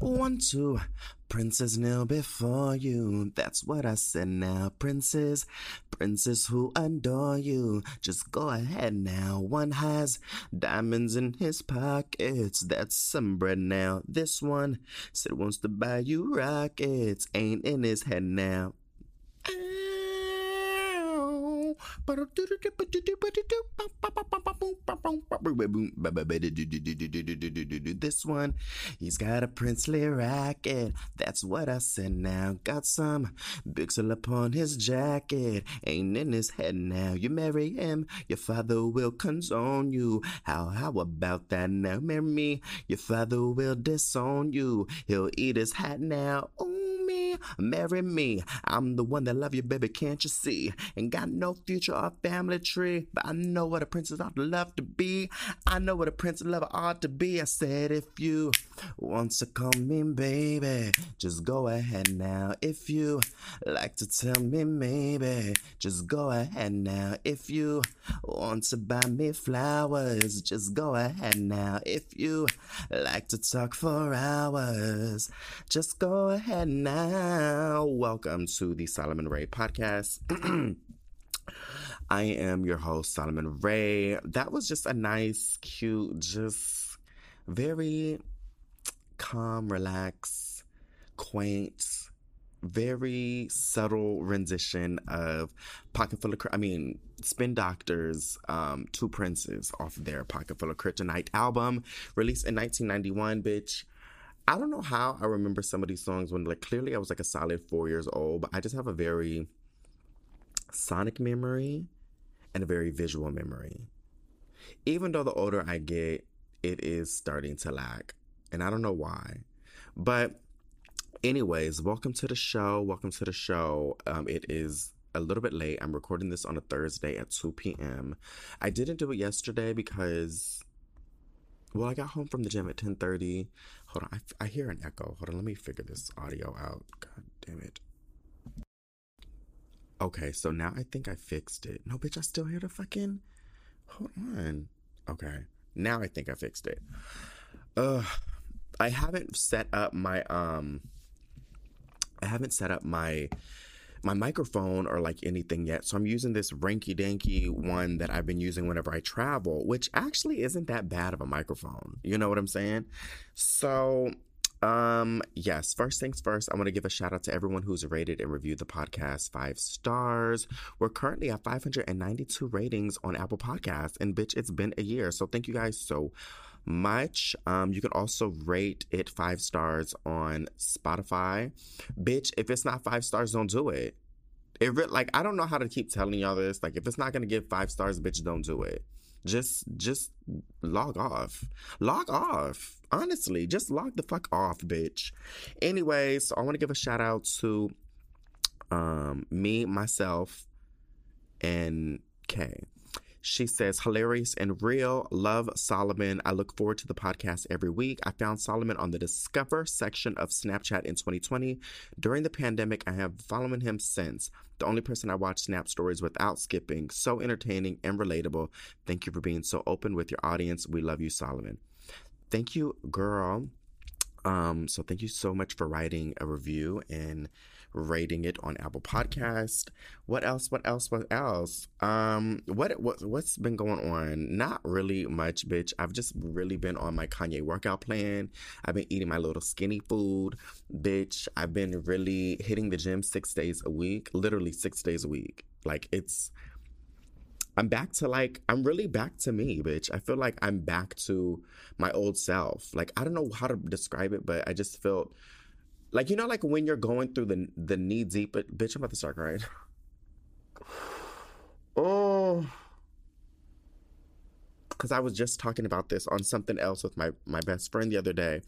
One, two. Princess kneel before you. That's what I said now. Princess, princess who adore you. Just go ahead now. One has diamonds in his pockets. That's some bread now. This one said wants to buy you rockets. Ain't in his head now. Ah. This one, he's got a princely racket. That's what I said now. Got some bixel upon his jacket. Ain't in his head now. You marry him, your father will condone you. How, how about that now? Marry me, your father will disown you. He'll eat his hat now. Ooh, me, marry me. I'm the one that love you, baby, can't you see? Ain't got no future or family tree, but I know what a princess ought to love to be. I know what a princess lover ought to be. I said, if you want to call me baby, just go ahead now. If you like to tell me maybe, just go ahead now. If you want to buy me flowers, just go ahead now. If you like to talk for hours, just go ahead now. Welcome to the Solomon Ray podcast. I am your host, Solomon Ray. That was just a nice, cute, just very calm, relaxed, quaint, very subtle rendition of Pocket Full of, I mean, Spin Doctors, um, Two Princes off their Pocket Full of Kryptonite album, released in 1991, bitch. I don't know how I remember some of these songs when, like, clearly I was like a solid four years old, but I just have a very sonic memory and a very visual memory. Even though the older I get, it is starting to lack. And I don't know why. But, anyways, welcome to the show. Welcome to the show. Um, it is a little bit late. I'm recording this on a Thursday at 2 p.m. I didn't do it yesterday because well, I got home from the gym at 10:30. Hold on, I, I hear an echo. Hold on, let me figure this audio out. God damn it. Okay, so now I think I fixed it. No, bitch, I still hear the fucking. Hold on. Okay, now I think I fixed it. Ugh, I haven't set up my um. I haven't set up my my microphone or like anything yet. So I'm using this ranky danky one that I've been using whenever I travel, which actually isn't that bad of a microphone. You know what I'm saying? So um, yes, first things first, I want to give a shout out to everyone who's rated and reviewed the podcast five stars. We're currently at 592 ratings on Apple Podcasts, and bitch, it's been a year. So thank you guys so much. Um, you can also rate it five stars on Spotify. Bitch, if it's not five stars, don't do it. It like I don't know how to keep telling y'all this. Like if it's not gonna give five stars, bitch, don't do it. Just just log off. Log off. Honestly, just log the fuck off, bitch. Anyways, so I want to give a shout out to um me, myself, and Kay. She says, hilarious and real. Love Solomon. I look forward to the podcast every week. I found Solomon on the Discover section of Snapchat in 2020. During the pandemic, I have followed him since. The only person I watch Snap stories without skipping. So entertaining and relatable. Thank you for being so open with your audience. We love you, Solomon. Thank you, girl. Um, so thank you so much for writing a review and rating it on Apple Podcast. What else? What else? What else? Um, what what what's been going on? Not really much, bitch. I've just really been on my Kanye workout plan. I've been eating my little skinny food, bitch. I've been really hitting the gym six days a week, literally six days a week. Like it's I'm back to like I'm really back to me, bitch. I feel like I'm back to my old self. Like I don't know how to describe it, but I just felt like you know like when you're going through the the knee deep but bitch I'm about to start crying. oh because I was just talking about this on something else with my my best friend the other day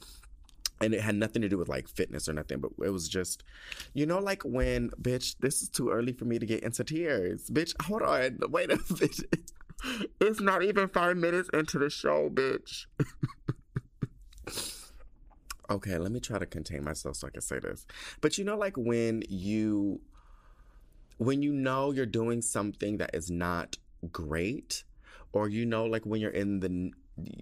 and it had nothing to do with like fitness or nothing, but it was just, you know, like when, bitch, this is too early for me to get into tears. Bitch, hold on, wait a minute. It's not even five minutes into the show, bitch. okay, let me try to contain myself so I can say this. But you know, like when you, when you know you're doing something that is not great, or you know, like when you're in the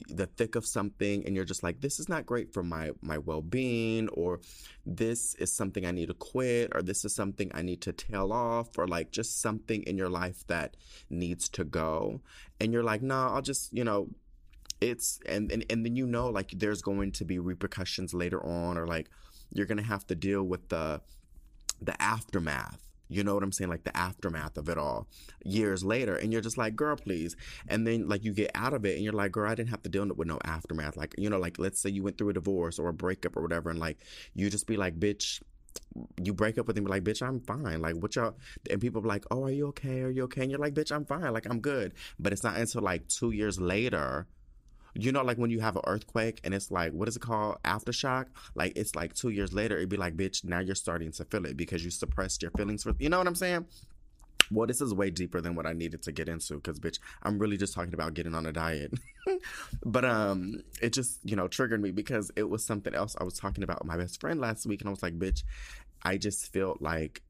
the thick of something and you're just like this is not great for my my well-being or this is something I need to quit or this is something I need to tail off or like just something in your life that needs to go and you're like nah I'll just you know it's and and, and then you know like there's going to be repercussions later on or like you're to have to deal with the the aftermath you know what I'm saying? Like the aftermath of it all years later. And you're just like, girl, please. And then like you get out of it and you're like, girl, I didn't have to deal with no aftermath. Like, you know, like let's say you went through a divorce or a breakup or whatever. And like you just be like, bitch, you break up with him, like, bitch, I'm fine. Like, what y'all, and people like, oh, are you okay? Are you okay? And you're like, bitch, I'm fine. Like, I'm good. But it's not until like two years later you know, like when you have an earthquake and it's like, what is it called? Aftershock. Like it's like two years later, it'd be like, bitch, now you're starting to feel it because you suppressed your feelings for, you know what I'm saying? Well, this is way deeper than what I needed to get into because, bitch, I'm really just talking about getting on a diet. but um, it just, you know, triggered me because it was something else I was talking about with my best friend last week. And I was like, bitch, I just felt like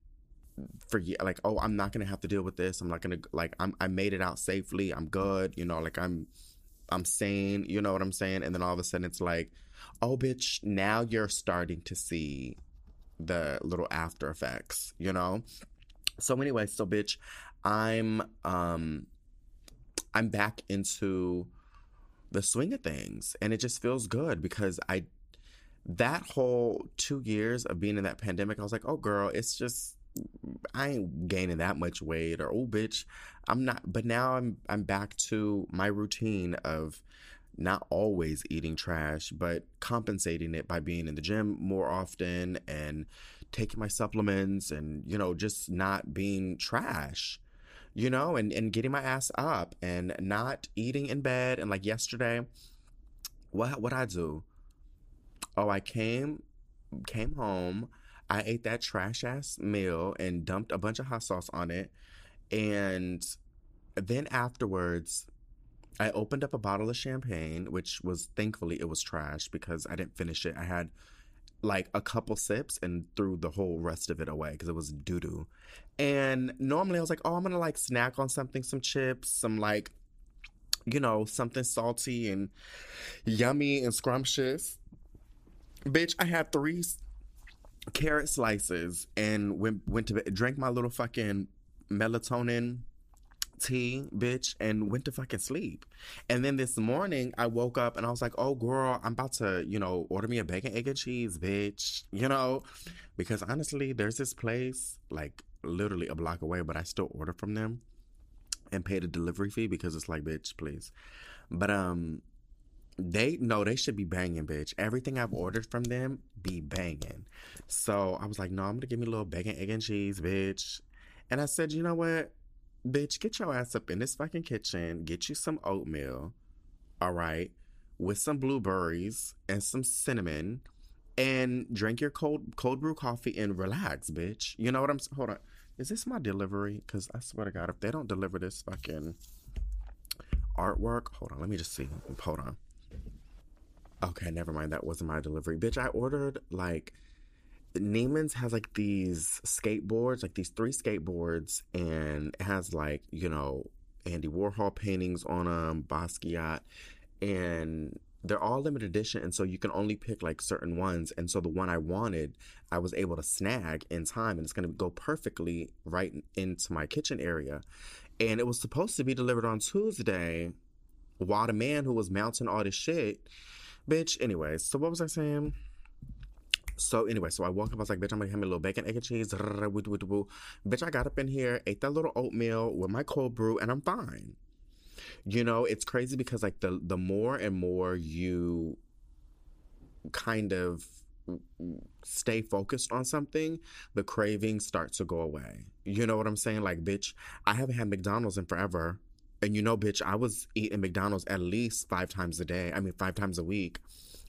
for like, oh, I'm not to have to deal with this. I'm not to, like, I'm, I made it out safely. I'm good. You know, like, I'm, I'm sane, you know what I'm saying? And then all of a sudden it's like, oh, bitch, now you're starting to see the little after effects, you know? So anyway, so bitch, I'm um I'm back into the swing of things and it just feels good because I that whole 2 years of being in that pandemic I was like, "Oh girl, it's just I ain't gaining that much weight or oh bitch, I'm not but now I'm I'm back to my routine of not always eating trash, but compensating it by being in the gym more often and taking my supplements and you know just not being trash you know and and getting my ass up and not eating in bed. And like yesterday what what I do? Oh I came came home I ate that trash ass meal and dumped a bunch of hot sauce on it. And then afterwards, I opened up a bottle of champagne, which was thankfully it was trash because I didn't finish it. I had like a couple sips and threw the whole rest of it away because it was doo doo. And normally I was like, oh, I'm gonna like snack on something, some chips, some like, you know, something salty and yummy and scrumptious. Bitch, I had three carrot slices and went went to bed, drank my little fucking melatonin tea, bitch, and went to fucking sleep. And then this morning I woke up and I was like, oh girl, I'm about to, you know, order me a bacon, egg, and cheese, bitch. You know? Because honestly, there's this place, like literally a block away, but I still order from them and pay the delivery fee because it's like, bitch, please. But um they no, they should be banging, bitch. Everything I've ordered from them be banging. So I was like, no, I'm gonna give me a little bacon, egg, and cheese, bitch. And I said, you know what, bitch, get your ass up in this fucking kitchen, get you some oatmeal, all right, with some blueberries and some cinnamon, and drink your cold cold brew coffee and relax, bitch. You know what I'm? Hold on, is this my delivery? Because I swear to God, if they don't deliver this fucking artwork, hold on, let me just see. Hold on. Okay, never mind. That wasn't my delivery. Bitch, I ordered like Neiman's has like these skateboards, like these three skateboards, and it has like, you know, Andy Warhol paintings on them, Basquiat, and they're all limited edition. And so you can only pick like certain ones. And so the one I wanted, I was able to snag in time, and it's going to go perfectly right into my kitchen area. And it was supposed to be delivered on Tuesday while the man who was mounting all this shit Bitch, anyways, so what was I saying? So anyway, so I woke up. I was like, "Bitch, I'm gonna have me a little bacon, egg, and cheese." Bitch, I got up in here, ate that little oatmeal with my cold brew, and I'm fine. You know, it's crazy because like the the more and more you kind of stay focused on something, the cravings start to go away. You know what I'm saying? Like, bitch, I haven't had McDonald's in forever. And you know, bitch, I was eating McDonald's at least five times a day. I mean, five times a week,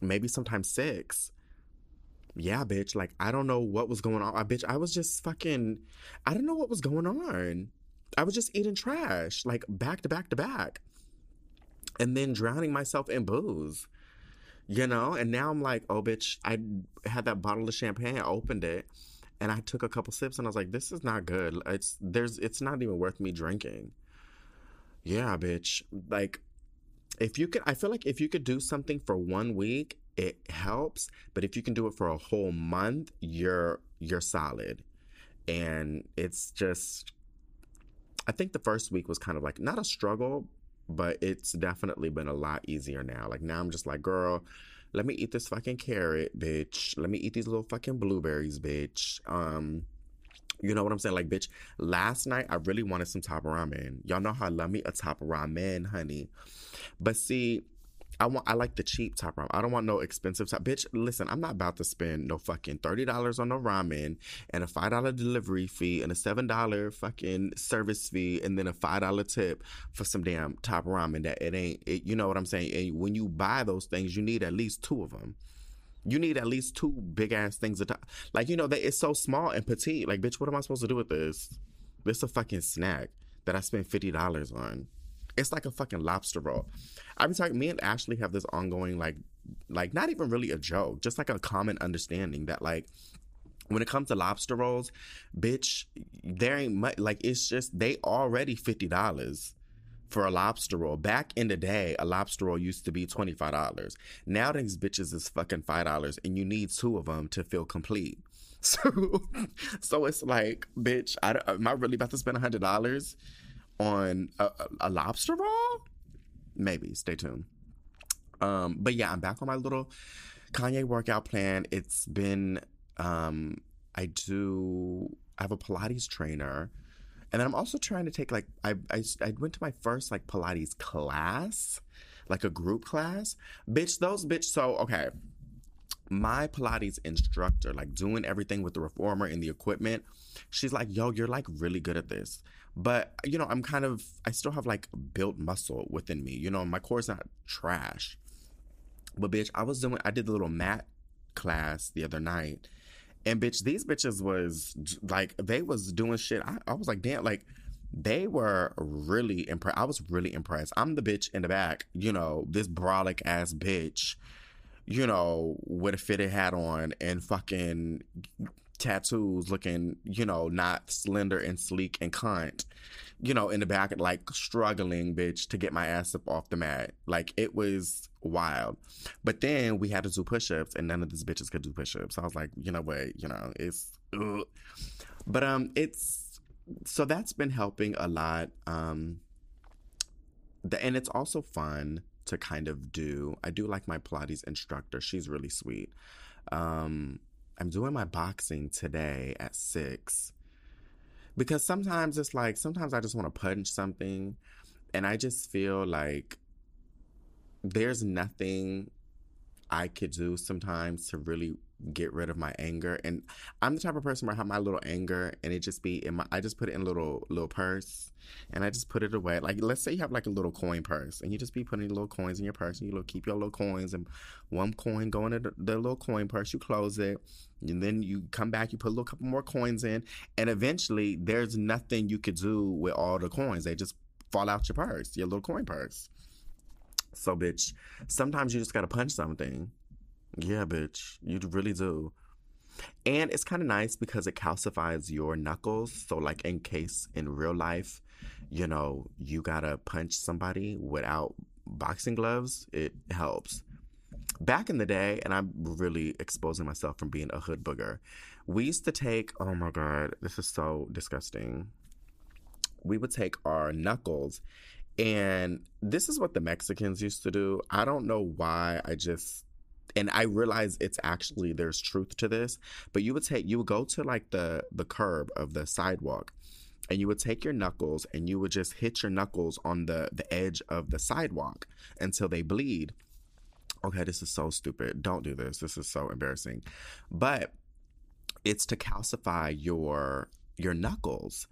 maybe sometimes six. Yeah, bitch. Like, I don't know what was going on. I, bitch, I was just fucking, I don't know what was going on. I was just eating trash, like back to back to back. And then drowning myself in booze you know? And now I'm like, oh, bitch, I had that bottle of champagne, I opened it, and I took a couple sips, and I was like, this is not good. It's there's it's not even worth me drinking. Yeah, bitch. Like, if you could, I feel like if you could do something for one week, it helps. But if you can do it for a whole month, you're you're solid. And it's just, I think the first week was kind of like not a struggle, but it's definitely been a lot easier now. Like now I'm just like, girl, let me eat this fucking carrot, bitch. Let me eat these little fucking blueberries, bitch. Um, you know what I'm saying? Like, bitch, last night I really wanted some top ramen. Y'all know how I love me a top ramen, honey. But see, I want I like the cheap top ramen. I don't want no expensive top. Bitch, listen, I'm not about to spend no fucking thirty dollars on no ramen and a five dollar delivery fee and a seven dollar fucking service fee and then a five dollar tip for some damn top ramen that it ain't. It, you know what I'm saying? And when you buy those things, you need at least two of them. You need at least two big ass things. To like you know that it's so small and petite. Like bitch, what am I supposed to do with this? This is a fucking snack that I spent fifty dollars on. It's like a fucking lobster roll. I've been talking. Me and Ashley have this ongoing like, like not even really a joke, just like a common understanding that like when it comes to lobster rolls, bitch, there ain't much. Like it's just they already fifty dollars for a lobster roll. Back in the day, a lobster roll used to be twenty five dollars. Nowadays, bitches is fucking five dollars, and you need two of them to feel complete. So, so it's like, bitch, I, am I really about to spend a hundred dollars on a, a lobster roll? maybe. Stay tuned. Um, but yeah, I'm back on my little Kanye workout plan. It's been um, I do I have a Pilates trainer. And then I'm also trying to take like I, I I went to my first like Pilates class, like a group class. Bitch, those bitch so okay. My Pilates instructor, like doing everything with the reformer and the equipment, she's like, yo, you're like really good at this. But, you know, I'm kind of, I still have like built muscle within me. You know, my core is not trash. But, bitch, I was doing, I did the little mat class the other night. And, bitch, these bitches was like, they was doing shit. I, I was like, damn, like, they were really impressed. I was really impressed. I'm the bitch in the back, you know, this brolic ass bitch, you know, with a fitted hat on and fucking tattoos looking, you know, not slender and sleek and cunt, you know, in the back, like struggling, bitch, to get my ass up off the mat. Like it was wild. But then we had to do push ups and none of these bitches could do push ups. So I was like, you know what, you know, it's, ugh. but, um, it's, so that's been helping a lot. Um, the, and it's also fun to kind of do. I do like my Pilates instructor. She's really sweet. Um, I'm doing my boxing today at six because sometimes it's like sometimes I just want to punch something and I just feel like there's nothing I could do sometimes to really get rid of my anger. And I'm the type of person where I have my little anger and it just be in my I just put it in a little little purse and I just put it away. Like let's say you have like a little coin purse and you just be putting little coins in your purse and you keep your little coins and one coin going in the, the little coin purse, you close it, and then you come back, you put a little couple more coins in, and eventually there's nothing you could do with all the coins. They just fall out your purse, your little coin purse. So bitch, sometimes you just gotta punch something yeah, bitch. You really do. And it's kind of nice because it calcifies your knuckles. So, like, in case in real life, you know, you gotta punch somebody without boxing gloves, it helps. Back in the day, and I'm really exposing myself from being a hood booger, we used to take, oh my God, this is so disgusting. We would take our knuckles, and this is what the Mexicans used to do. I don't know why I just and I realize it's actually there's truth to this, but you would take you would go to like the the curb of the sidewalk and you would take your knuckles and you would just hit your knuckles on the the edge of the sidewalk until they bleed. Okay, this is so stupid. Don't do this. This is so embarrassing. But it's to calcify your your knuckles.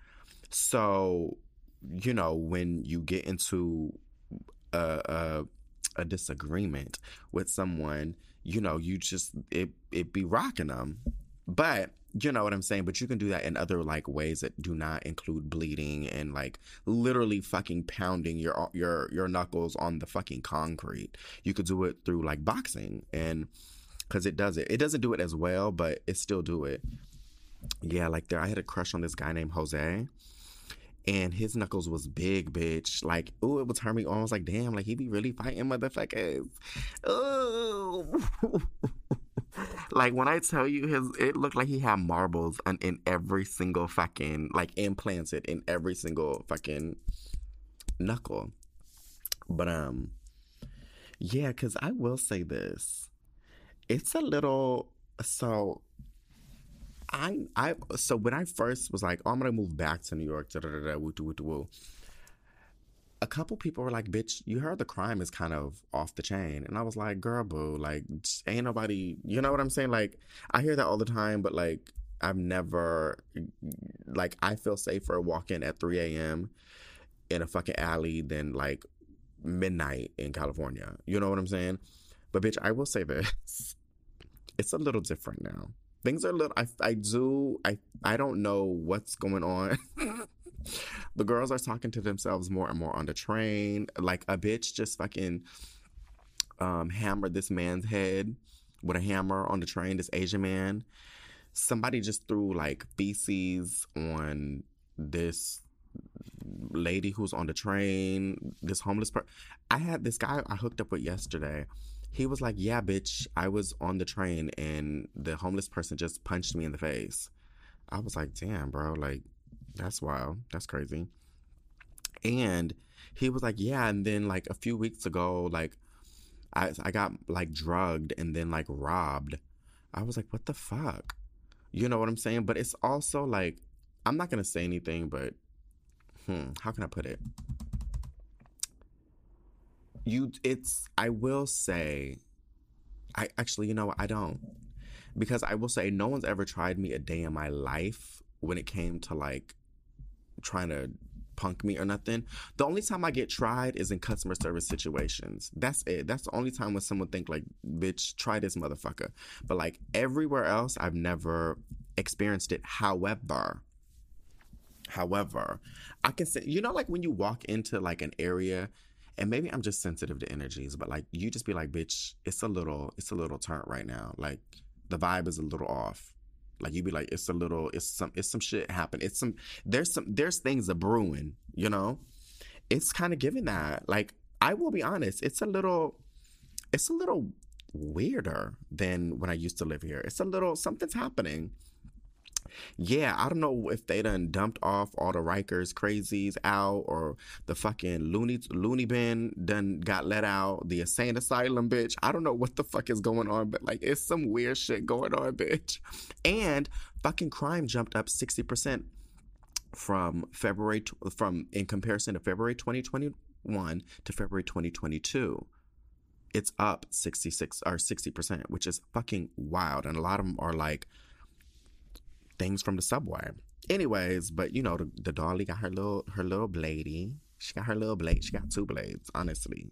So, you know, when you get into a, a, a disagreement with someone, you know, you just it it be rocking them. But you know what I'm saying? But you can do that in other like ways that do not include bleeding and like literally fucking pounding your your your knuckles on the fucking concrete. You could do it through like boxing and cuz it does it. It doesn't do it as well, but it still do it. Yeah, like there I had a crush on this guy named Jose and his knuckles was big, bitch. Like, ooh, it would turn me on. I was like, damn, like he be really fighting motherfuckers. Ooh. like when I tell you his, it looked like he had marbles in, in every single fucking like implanted in every single fucking knuckle. But um, yeah, because I will say this, it's a little so I I so when I first was like, oh, I'm gonna move back to New York, da da da woo woo woo. A couple people were like, "Bitch, you heard the crime is kind of off the chain," and I was like, "Girl, boo, like, ain't nobody." You know what I'm saying? Like, I hear that all the time, but like, I've never, like, I feel safer walking at 3 a.m. in a fucking alley than like midnight in California. You know what I'm saying? But bitch, I will say this: it's a little different now things are a little. I I do. I I don't know what's going on. the girls are talking to themselves more and more on the train. Like a bitch just fucking um, hammered this man's head with a hammer on the train. This Asian man. Somebody just threw like feces on this lady who's on the train. This homeless person. I had this guy I hooked up with yesterday he was like, Yeah, bitch, I was on the train and the homeless person just punched me in the face. I was like, Damn, bro, like, that's wild. That's crazy. And he was like, Yeah. And then, like, a few weeks ago, like, I, I got like drugged and then like robbed. I was like, What the fuck? You know what I'm saying? But it's also like, I'm not going to say anything, but hmm, how can I put it? You it's I will say I actually you know what I don't because I will say no one's ever tried me a day in my life when it came to like trying to punk me or nothing. The only time I get tried is in customer service situations. That's it. That's the only time when someone think like, bitch, try this motherfucker. But like everywhere else, I've never experienced it. However, however, I can say, you know, like when you walk into like an area and maybe I'm just sensitive to energies, but like you just be like, bitch, it's a little, it's a little turnt right now. Like the vibe is a little off. Like you be like, it's a little, it's some, it's some shit happen. It's some, there's some, there's things a brewing. You know, it's kind of giving that. Like I will be honest, it's a little, it's a little weirder than when I used to live here. It's a little something's happening yeah, I don't know if they done dumped off all the Rikers crazies out or the fucking loony loony bin done got let out, the insane asylum bitch. I don't know what the fuck is going on, but like it's some weird shit going on, bitch. And fucking crime jumped up 60% from February from in comparison to February 2021 to February 2022 it's up 66 or 60%, which is fucking wild. And a lot of them are like things from the subway. Anyways, but you know, the, the dolly got her little her little bladey. She got her little blade. She got two blades. Honestly,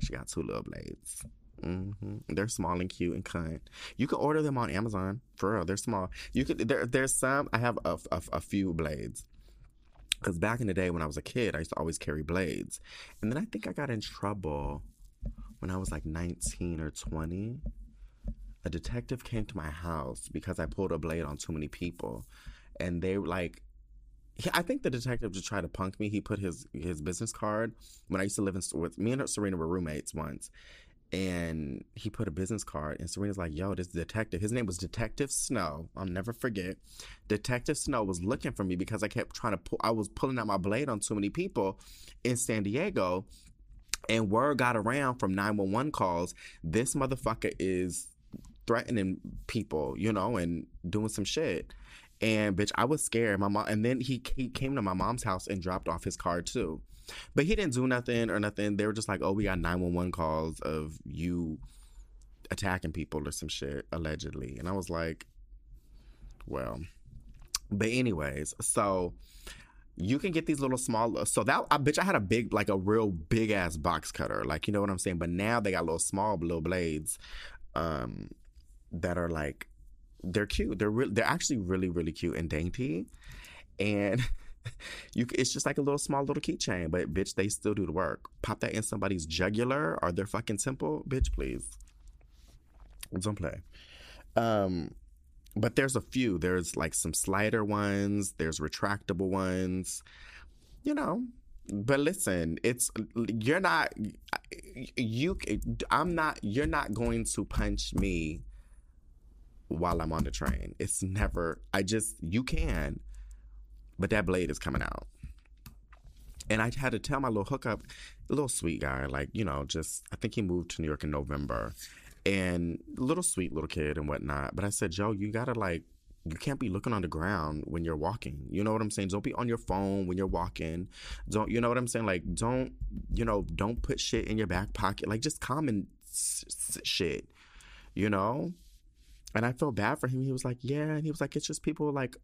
she got two little blades. Mm-hmm. They're small and cute and cunt. You can order them on Amazon for real. They're small. You could there. There's some. I have a, a, a few blades. Because back in the day when I was a kid, I used to always carry blades, and then I think I got in trouble when I was like 19 or 20 a detective came to my house because I pulled a blade on too many people, and they were like. I think the detective just tried to punk me. He put his his business card when I used to live in with me and Serena were roommates once, and he put a business card and Serena's like, yo, this detective, his name was Detective Snow. I'll never forget. Detective Snow was looking for me because I kept trying to pull, I was pulling out my blade on too many people in San Diego And word got around from 911 calls. This motherfucker is threatening people, you know, and doing some shit. And bitch, I was scared. My mom, and then he he came to my mom's house and dropped off his car too. But he didn't do nothing or nothing. They were just like, "Oh, we got 911 calls of you attacking people or some shit allegedly." And I was like, "Well, but anyways, so you can get these little small. So that I bitch, I had a big, like a real big ass box cutter, like you know what I'm saying. But now they got little small little blades, um, that are like they're cute. They're re- they're actually really really cute and dainty, and. You, it's just like a little small little keychain, but bitch, they still do the work. Pop that in somebody's jugular or their fucking temple, bitch, please. Don't play. Um, but there's a few. There's like some slider ones, there's retractable ones, you know. But listen, it's you're not you I'm not you're not going to punch me while I'm on the train. It's never I just you can, but that blade is coming out. And I had to tell my little hookup, little sweet guy, like, you know, just I think he moved to New York in November and little sweet little kid and whatnot. But I said, Joe, you gotta like, you can't be looking on the ground when you're walking. You know what I'm saying? Don't be on your phone when you're walking. Don't, you know what I'm saying? Like, don't, you know, don't put shit in your back pocket. Like, just common s- shit, you know? And I felt bad for him. He was like, yeah. And he was like, it's just people like,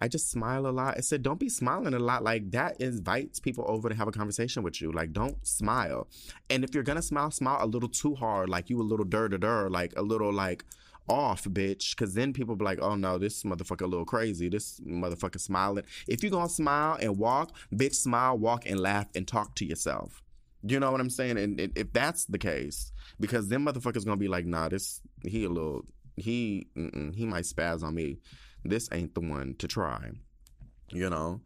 I just smile a lot. I said, don't be smiling a lot. Like that invites people over to have a conversation with you. Like, don't smile. And if you're gonna smile, smile a little too hard, like you a little dur dur, like a little like off, bitch. Cause then people be like, oh no, this motherfucker a little crazy. This motherfucker smiling. If you gonna smile and walk, bitch, smile, walk and laugh and talk to yourself. You know what I'm saying? And if that's the case, because then motherfuckers gonna be like, nah, this he a little he he might spaz on me this ain't the one to try, you know?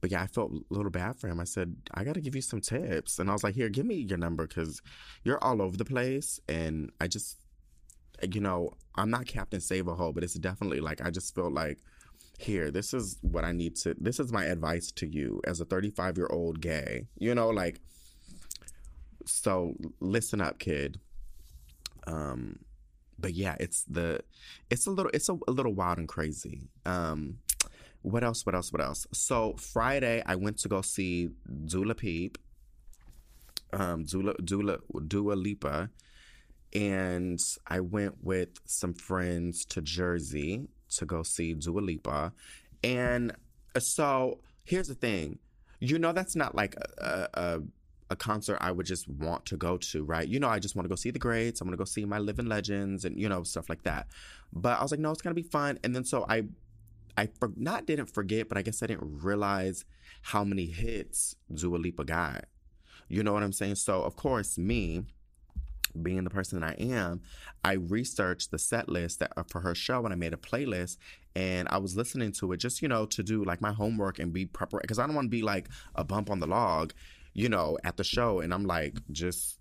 But yeah, I felt a little bad for him. I said, I got to give you some tips. And I was like, here, give me your number because you're all over the place. And I just, you know, I'm not Captain Save a Hole, but it's definitely like, I just felt like, here, this is what I need to, this is my advice to you as a 35 year old gay, you know, like, so listen up, kid. Um, but yeah, it's the it's a little it's a, a little wild and crazy. Um, what else? What else? What else? So Friday, I went to go see Dula Peep, um, Dula Dula Dua Lipa, and I went with some friends to Jersey to go see Dua Lipa, and so here's the thing, you know that's not like a, a a concert I would just want to go to, right? You know, I just want to go see the greats. I want to go see my living legends and, you know, stuff like that. But I was like, no, it's going to be fun. And then so I, I for, not didn't forget, but I guess I didn't realize how many hits Dua Lipa got. You know what I'm saying? So, of course, me, being the person that I am, I researched the set list that, uh, for her show and I made a playlist and I was listening to it just, you know, to do like my homework and be prepared because I don't want to be like a bump on the log you know, at the show, and I'm like, just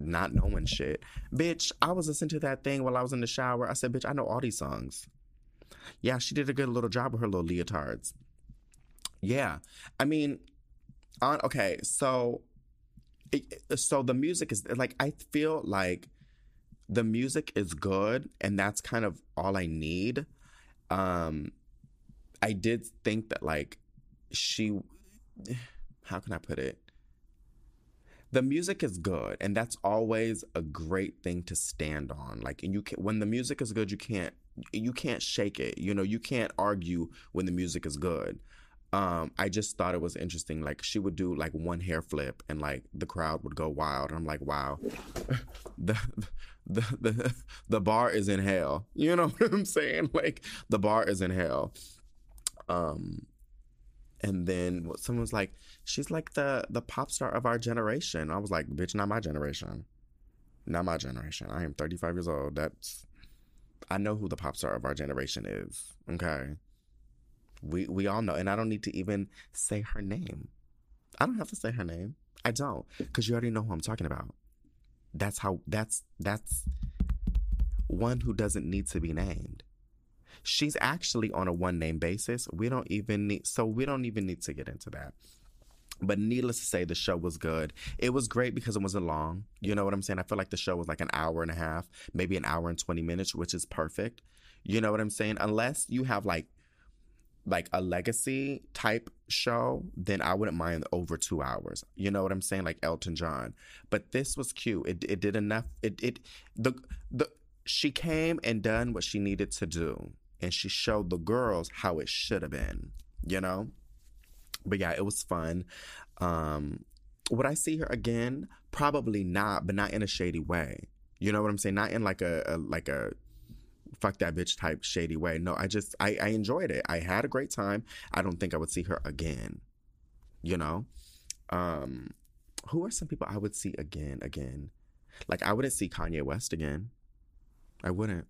not knowing shit. Bitch, I was listening to that thing while I was in the shower. I said, bitch, I know all these songs. Yeah, she did a good little job with her little leotards. Yeah. I mean, on okay, so so the music is like I feel like the music is good and that's kind of all I need. Um I did think that like she how can I put it? The music is good and that's always a great thing to stand on like and you can when the music is good you can't you can't shake it you know you can't argue when the music is good. Um i just thought it was interesting like she would do like one hair flip and like the crowd would go wild and i'm like wow the the the, the bar is in hell you know what i'm saying? Like the bar is in hell. Um and then someone's like, she's like the the pop star of our generation. I was like, bitch, not my generation. Not my generation. I am 35 years old. That's I know who the pop star of our generation is. Okay. We we all know. And I don't need to even say her name. I don't have to say her name. I don't. Because you already know who I'm talking about. That's how that's that's one who doesn't need to be named. She's actually on a one name basis. We don't even need, so we don't even need to get into that. But needless to say, the show was good. It was great because it wasn't long. You know what I'm saying? I feel like the show was like an hour and a half, maybe an hour and 20 minutes, which is perfect. You know what I'm saying? Unless you have like like a legacy type show, then I wouldn't mind over two hours. You know what I'm saying? Like Elton John. But this was cute. It it did enough. It it the the she came and done what she needed to do. And she showed the girls how it should have been, you know? But yeah, it was fun. Um would I see her again? Probably not, but not in a shady way. You know what I'm saying? Not in like a, a like a fuck that bitch type shady way. No, I just I, I enjoyed it. I had a great time. I don't think I would see her again. You know? Um who are some people I would see again again? Like I wouldn't see Kanye West again. I wouldn't.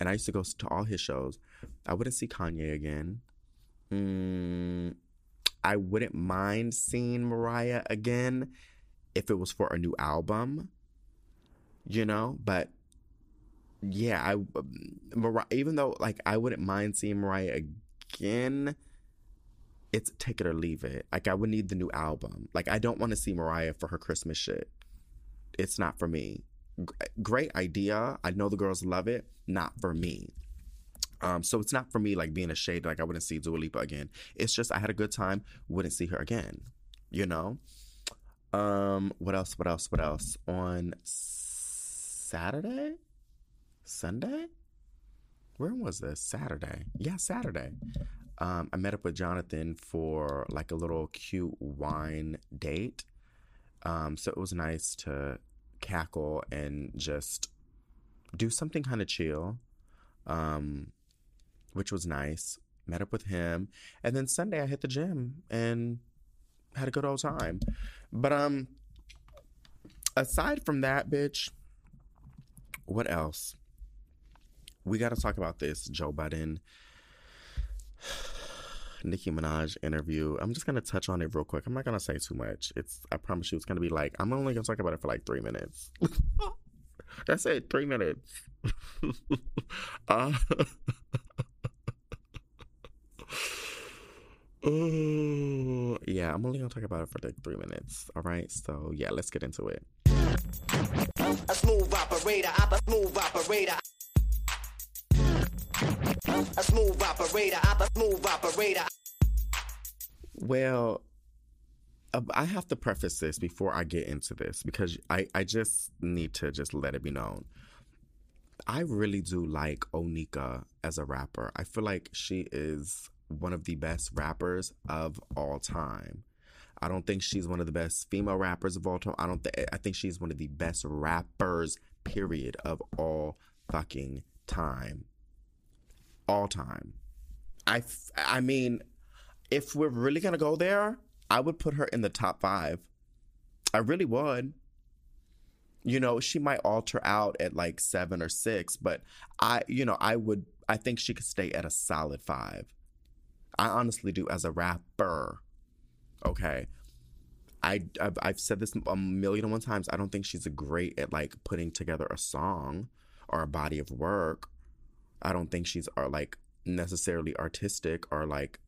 And I used to go to all his shows. I wouldn't see Kanye again. Mm, I wouldn't mind seeing Mariah again if it was for a new album, you know, but yeah, I Mariah, even though like I wouldn't mind seeing Mariah again, it's take it or leave it. Like I would need the new album. Like I don't want to see Mariah for her Christmas shit. It's not for me. Great idea. I know the girls love it. Not for me. Um, so it's not for me like being a shade. Like I wouldn't see Dua Lipa again. It's just I had a good time. Wouldn't see her again. You know. Um. What else? What else? What else? On Saturday. Sunday? When was this? Saturday. Yeah, Saturday. Um, I met up with Jonathan for like a little cute wine date. Um, so it was nice to cackle and just do something kind of chill, um, which was nice. Met up with him, and then Sunday I hit the gym and had a good old time. But um, aside from that, bitch, what else? we got to talk about this Joe Budden, Nicki Minaj interview. I'm just gonna touch on it real quick. I'm not gonna say too much. It's I promise you, it's gonna be like I'm only gonna talk about it for like three minutes. That's it, three minutes. uh, oh, yeah, I'm only gonna talk about it for like three minutes. All right, so yeah, let's get into it. A smooth operator, op- a smooth operator. Well, uh, I have to preface this before I get into this because I, I just need to just let it be known. I really do like Onika as a rapper. I feel like she is one of the best rappers of all time. I don't think she's one of the best female rappers of all time. I don't think I think she's one of the best rappers period of all fucking time. All time. I I mean, if we're really gonna go there, I would put her in the top five. I really would. You know, she might alter out at like seven or six, but I, you know, I would. I think she could stay at a solid five. I honestly do as a rapper. Okay. I I've, I've said this a million and one times. I don't think she's great at like putting together a song or a body of work. I don't think she's are like necessarily artistic or like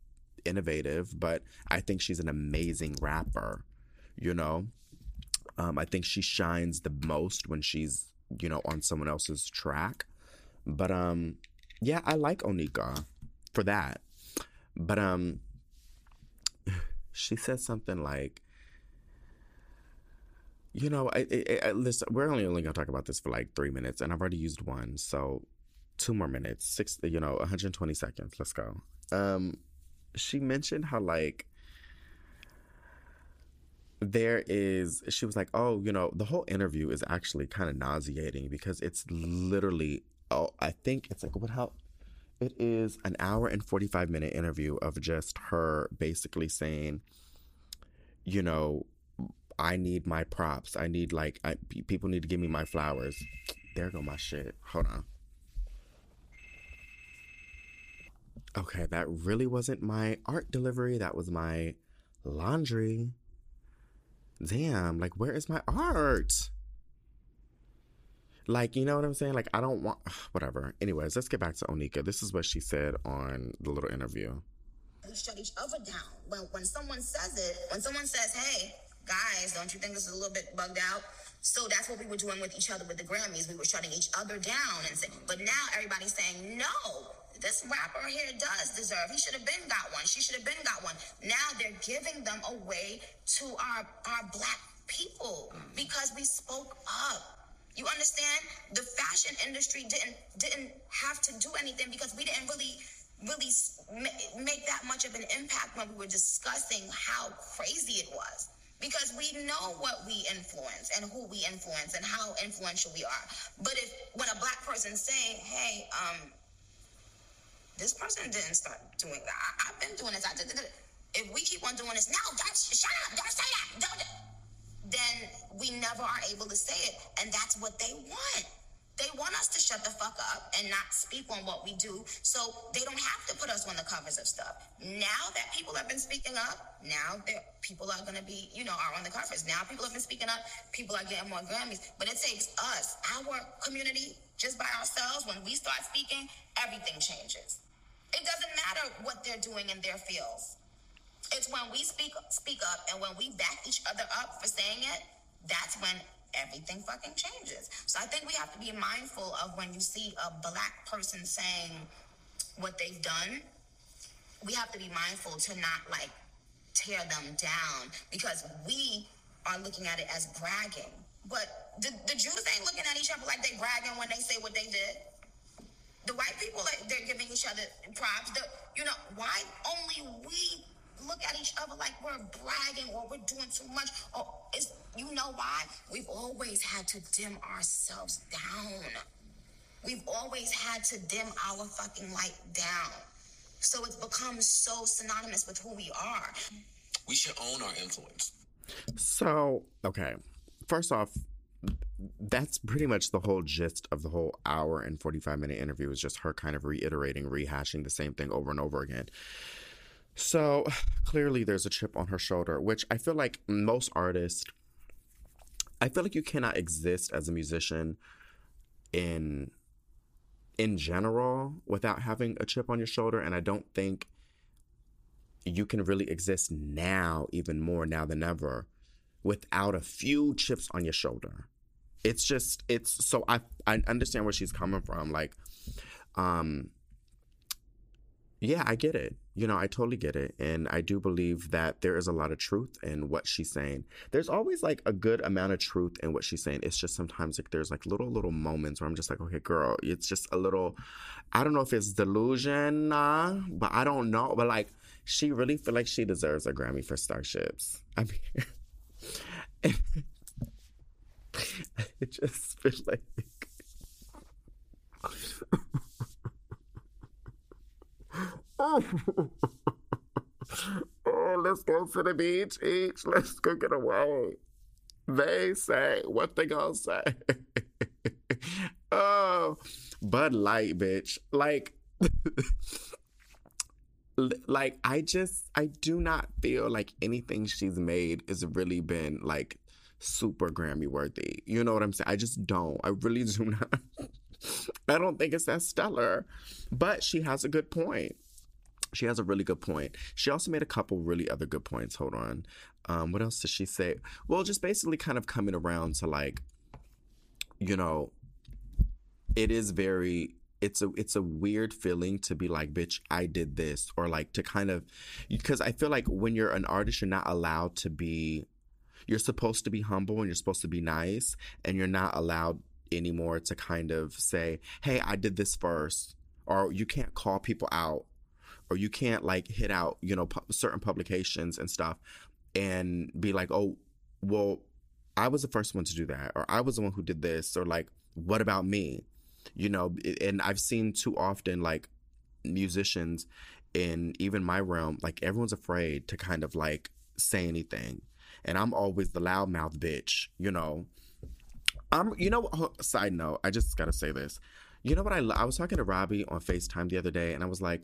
innovative, but I think she's an amazing rapper. You know, um, I think she shines the most when she's you know on someone else's track. But um, yeah, I like Onika for that. But um, she said something like, you know, I, I, I listen. We're only only gonna talk about this for like three minutes, and I've already used one, so two more minutes, six, you know, 120 seconds. Let's go. Um, she mentioned how like there is she was like oh you know the whole interview is actually kind of nauseating because it's literally oh i think it's like what how it is an hour and 45 minute interview of just her basically saying you know i need my props i need like I, people need to give me my flowers there go my shit hold on okay that really wasn't my art delivery that was my laundry. Damn like where is my art? Like you know what i'm saying? Like i don't want whatever. Anyways let's get back to onika. This is what she said on the little interview. We shut each other down. When when someone says it, when someone says, "Hey, guys, don't you think this is a little bit bugged out?" So that's what we were doing with each other with the Grammys. We were shutting each other down and saying, but now everybody's saying, "No, this rapper here does deserve. He should have been got one. She should have been got one." Now they're giving them away to our our black people because we spoke up. You understand? The fashion industry didn't didn't have to do anything because we didn't really really make that much of an impact when we were discussing how crazy it was. Because we know what we influence and who we influence and how influential we are. But if when a black person say, "Hey, um, this person didn't start doing that. I, I've been doing this. I did, did, did." If we keep on doing this, no, don't shut up, don't say that, don't. Then we never are able to say it, and that's what they want. They want us to shut the fuck up and not speak on what we do, so they don't have to put us on the covers of stuff. Now that people have been speaking up, now that people are gonna be, you know, are on the covers. Now people have been speaking up, people are getting more Grammys. But it takes us, our community, just by ourselves. When we start speaking, everything changes. It doesn't matter what they're doing in their fields. It's when we speak speak up and when we back each other up for saying it, that's when everything fucking changes. So I think we have to be mindful of when you see a black person saying what they've done, we have to be mindful to not like tear them down because we are looking at it as bragging. But the, the Jews ain't looking at each other like they bragging when they say what they did the white people like, they're giving each other props. The, you know why only we look at each other like we're bragging or we're doing too much? Or is you know why we've always had to dim ourselves down. We've always had to dim our fucking light down. So it's become so synonymous with who we are. We should own our influence. So, okay. First off, that's pretty much the whole gist of the whole hour and 45 minute interview is just her kind of reiterating, rehashing the same thing over and over again. So, clearly there's a chip on her shoulder, which I feel like most artists I feel like you cannot exist as a musician in in general without having a chip on your shoulder and I don't think you can really exist now even more now than ever without a few chips on your shoulder. It's just it's so I I understand where she's coming from like um yeah, I get it. You know, I totally get it. And I do believe that there is a lot of truth in what she's saying. There's always like a good amount of truth in what she's saying. It's just sometimes like there's like little, little moments where I'm just like, okay, girl, it's just a little, I don't know if it's delusion, uh, but I don't know. But like, she really feel like she deserves a Grammy for Starships. I mean, I just feel like. oh, let's go to the beach, each. Let's go get away. They say what they gonna say. oh, Bud Light, bitch. Like, like I just I do not feel like anything she's made has really been like super Grammy worthy. You know what I'm saying? I just don't. I really do not. I don't think it's that stellar. But she has a good point. She has a really good point. She also made a couple really other good points. Hold on. Um, what else did she say? Well, just basically kind of coming around to like, you know, it is very it's a it's a weird feeling to be like bitch i did this or like to kind of because i feel like when you're an artist you're not allowed to be you're supposed to be humble and you're supposed to be nice and you're not allowed anymore to kind of say hey i did this first or you can't call people out or you can't like hit out you know pu- certain publications and stuff and be like oh well i was the first one to do that or i was the one who did this or like what about me? You know and i've seen too often like musicians in even my realm like everyone's afraid to kind of like say anything and i'm always the loudmouth bitch you know? I'm you know side note i just gotta say this. You know what i lo- i was talking to robbie on facetime the other day and i was like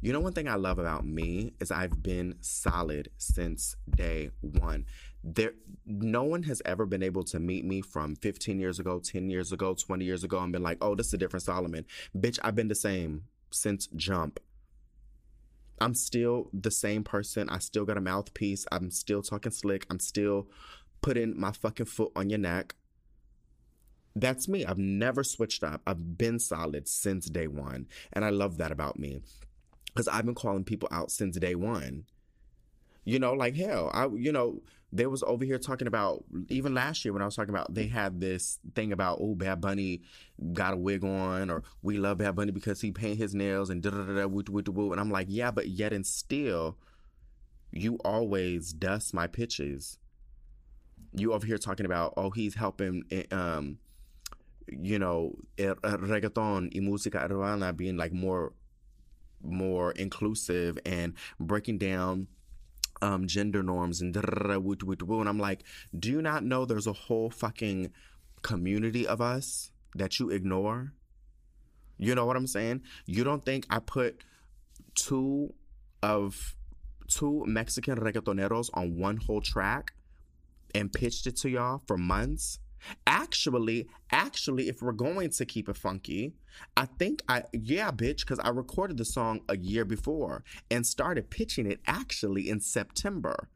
you know one thing i love about me is i've been solid since day one. There no one has ever been able to meet me from 15 years ago 10 years ago 20 years ago and been like oh this is a different solomon bitch i've been the same since jump I'm still the same person. I still got a mouthpiece. I'm still talking slick. I'm still putting my fucking foot on your neck. That's me. I've never switched up. I've been solid since day one. And I love that about me. Because I've been calling people out since day one. You know, like hell, I you know, they was over here talking about even last year when I was talking about they had this thing about oh Bad Bunny got a wig on or we love Bad Bunny because he paint his nails and da da da da and I'm like yeah but yet and still you always dust my pitches. You over here talking about oh he's helping eh, um you know eh, eh, reggaeton y música urbana being like more more inclusive and breaking down um, gender norms and and I'm like, do you not know there's a whole fucking community of us that you ignore? You know what I'm saying? You don't think I put two of two Mexican reggaetoneros on one whole track and pitched it to y'all for months? Actually, actually, if we're going to keep it funky, I think I, yeah, bitch, because I recorded the song a year before and started pitching it actually in September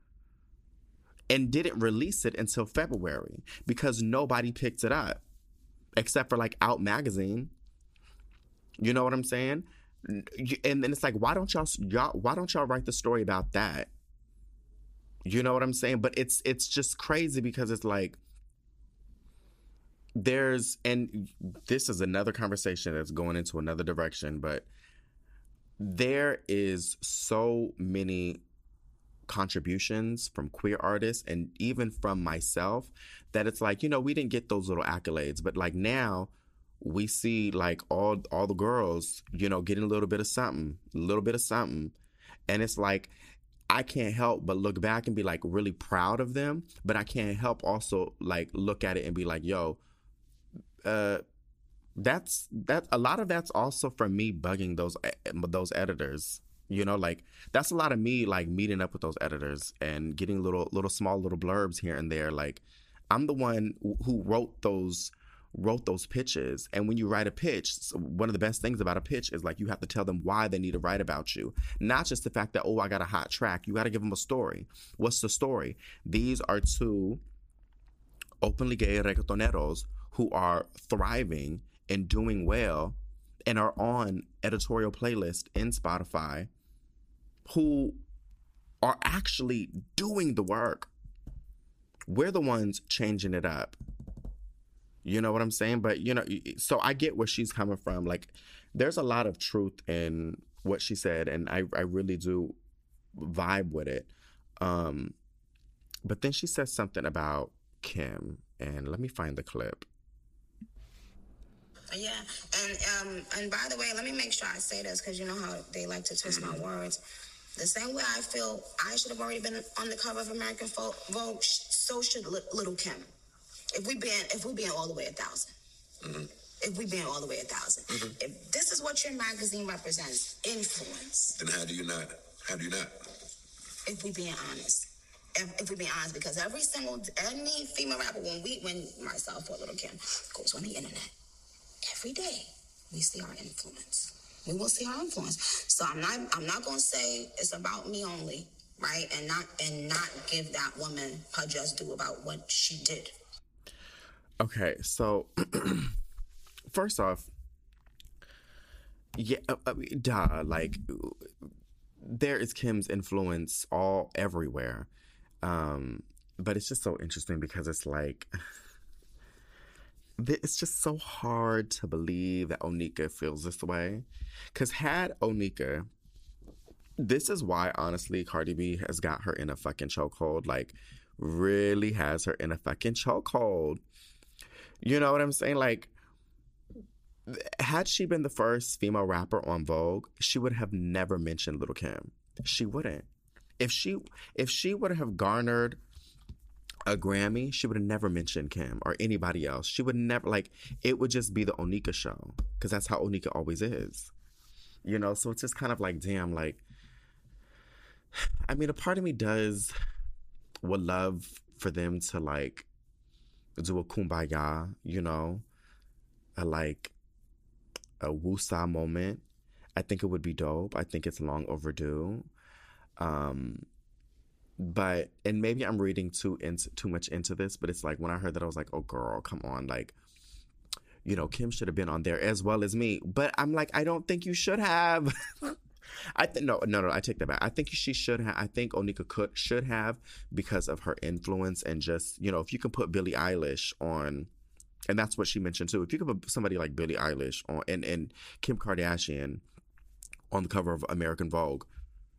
and didn't release it until February because nobody picked it up except for like Out Magazine. You know what I'm saying? And then it's like, why don't y'all, y'all why don't y'all write the story about that? You know what I'm saying? But it's it's just crazy because it's like there's and this is another conversation that's going into another direction but there is so many contributions from queer artists and even from myself that it's like you know we didn't get those little accolades but like now we see like all all the girls you know getting a little bit of something a little bit of something. And it's like I can't help but look back and be like really proud of them but I can't help also like look at it and be like yo uh, that's that a lot of that's also from me bugging those those editors. You know like that's a lot of me like meeting up with those editors and getting little little small little blurbs here and there. Like i'm the one who wrote those wrote those pitches. And when you write a pitch one of the best things about a pitch is like you have to tell them why they need to write about you. Not just the fact that oh i got a hot track. You got to give them a story. What's the story? These are two openly gay reggaetoneros who are thriving and doing well and are on editorial playlist in Spotify who are actually doing the work. We're the ones changing it up. You know what I'm saying? But, you know, so I get where she's coming from. Like, there's a lot of truth in what she said, and I, I really do vibe with it. Um, but then she says something about Kim, and let me find the clip. Yeah, and um, and by the way, let me make sure I say this because you know how they like to twist mm-hmm. my words. The same way I feel I should have already been on the cover of American Vogue, so should Little Kim. If we been if we been all the way a 1000 mm-hmm. if we been all the way a 1000 mm-hmm. if this is what your magazine represents, influence. Then how do you not? How do you not? If we being honest if, if we be honest, because every single any female rapper, when we when myself or Little Kim goes on the internet, every day we see our influence. We will see our influence. So I'm not I'm not gonna say it's about me only, right? And not and not give that woman her just due about what she did. Okay, so first off, yeah, uh, uh, duh, like there is Kim's influence all everywhere. Um, but it's just so interesting because it's like it's just so hard to believe that Onika feels this way. Because had Onika, this is why, honestly, Cardi B has got her in a fucking chokehold. Like, really has her in a fucking chokehold. You know what I'm saying? Like, had she been the first female rapper on Vogue, she would have never mentioned Little Kim. She wouldn't. If she if she would have garnered a Grammy, she would have never mentioned Kim or anybody else. She would never like it would just be the Onika show because that's how Onika always is. You know, so it's just kind of like damn like I mean, a part of me does would love for them to like do a kumbaya, you know, a like a wusa moment. I think it would be dope. I think it's long overdue. Um, but and maybe I'm reading too into too much into this, but it's like when I heard that I was like, oh girl, come on, like you know, Kim should have been on there as well as me. But I'm like, I don't think you should have. I think no, no, no. I take that back. I think she should have. I think Onika could should have because of her influence and just you know, if you can put Billie Eilish on, and that's what she mentioned too. If you could put somebody like Billie Eilish on and and Kim Kardashian on the cover of American Vogue,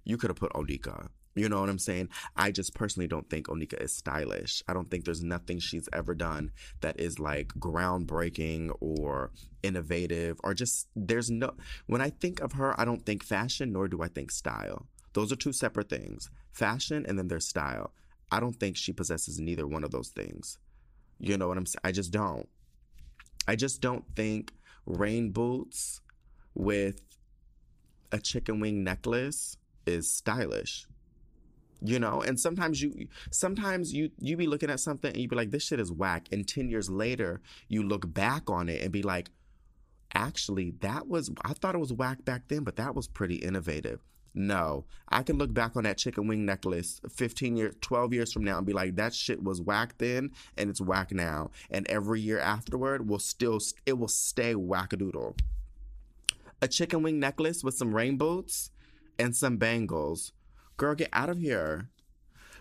you could have put Onika. You know what I'm saying? I just personally don't think Onika is stylish. I don't think there's nothing she's ever done that is like groundbreaking or innovative or just there's no when I think of her, I don't think fashion nor do I think style. Those are two separate things. Fashion and then there's style. I don't think she possesses neither one of those things. You know what I'm saying? I just don't. I just don't think rain boots with a chicken wing necklace is stylish you know and sometimes you sometimes you you be looking at something and you be like this shit is whack. And 10 years later you look back on it and be like actually that was i thought it was whack back then but that was pretty innovative. No i can look back on that chicken wing necklace 15 years 12 years from now and be like that shit was whack then and it's whack now. And every year afterward will still it will stay wackadoodle. A chicken wing necklace with some rain boots and some bangles girl, get out of here.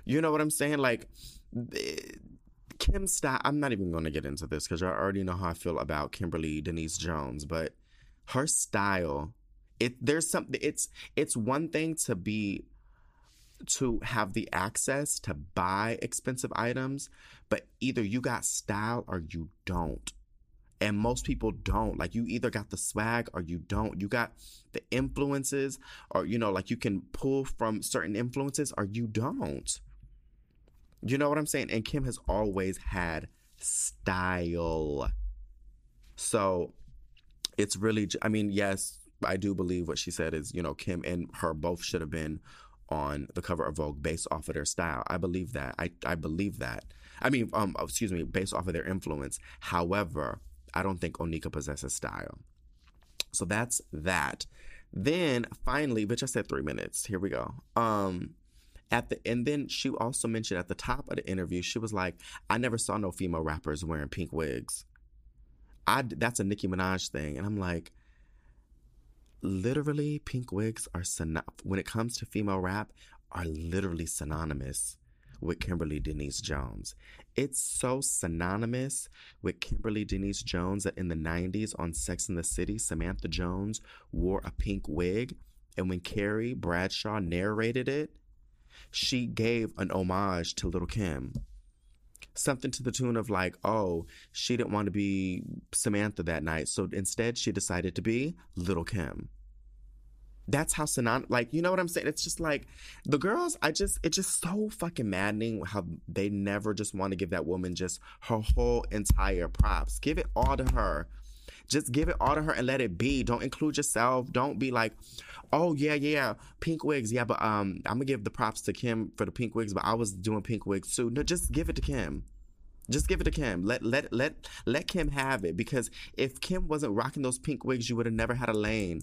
You know what I'm saying? Like, Kim style. I'm not even going to get into this because I already know how I feel about Kimberly Denise Jones, but her style, it there's something. It's it's one thing to be to have the access to buy expensive items, but either you got style or you don't. And most people don't. Like you either got the swag or you don't. You got the influences or you know, like you can pull from certain influences or you don't. You know what I'm saying? And Kim has always had style. So it's really I mean, yes, I do believe what she said is, you know, Kim and her both should have been on the cover of Vogue based off of their style. I believe that. I, I believe that. I mean, um, excuse me, based off of their influence. However, I don't think Onika possesses style. So that's that. Then finally, which I said three minutes. Here we go. Um, at the and then she also mentioned at the top of the interview, she was like, "I never saw no female rappers wearing pink wigs." I that's a Nicki Minaj thing, and I'm like, literally, pink wigs are when it comes to female rap are literally synonymous with Kimberly Denise Jones. It's so synonymous with Kimberly Denise Jones that in the 90s on Sex in the City, Samantha Jones wore a pink wig. And when Carrie Bradshaw narrated it, she gave an homage to Little Kim. Something to the tune of, like, oh, she didn't want to be Samantha that night. So instead, she decided to be Little Kim that's how synonymous like you know what i'm saying? It's just like the girls i just it's just so fucking maddening how they never just want to give that woman just her whole entire props. Give it all to her. Just give it all to her and let it be. Don't include yourself. Don't be like oh yeah yeah pink wigs. Yeah but um i'm gonna give the props to kim for the pink wigs but i was doing pink wigs too. No just give it to kim. Just give it to Kim. Let let let let Kim have it because if Kim wasn't rocking those pink wigs, you would have never had a lane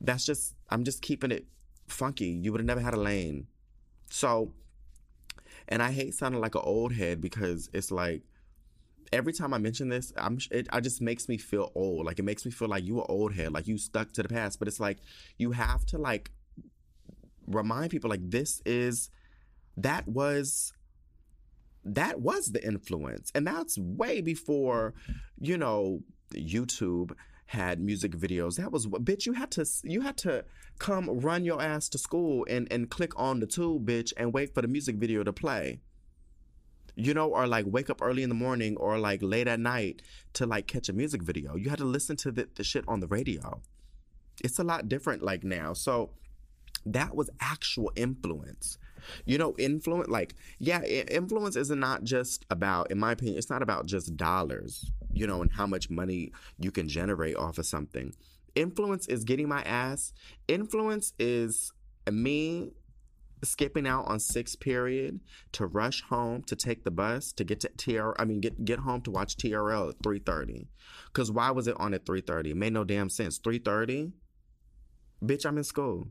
that's just I'm just keeping it funky. You would have never had a lane. So, and I hate sounding like an old head because it's like every time I mention this, I'm it, just makes me feel old. Like it makes me feel like you were old head, like you stuck to the past. But it's like you have to like remind people like this is that was that was the influence and that's way before you know YouTube had music videos. That was what bitch you had to you had to come run your ass to school and and click on the tube bitch and wait for the music video to play. You know, or like wake up early in the morning or like late at night to like catch a music video. You had to listen to the, the shit on the radio. It's a lot different like now. So that was actual influence. You know, influence, like, yeah, influence is not just about, in my opinion, it's not about just dollars, you know, and how much money you can generate off of something. Influence is getting my ass. Influence is me skipping out on sixth period to rush home to take the bus to get to TR I mean get get home to watch TRL at 3:30. Cuz why was it on at 3:30? It made no damn sense. 3:30 Bitch, I'm in school.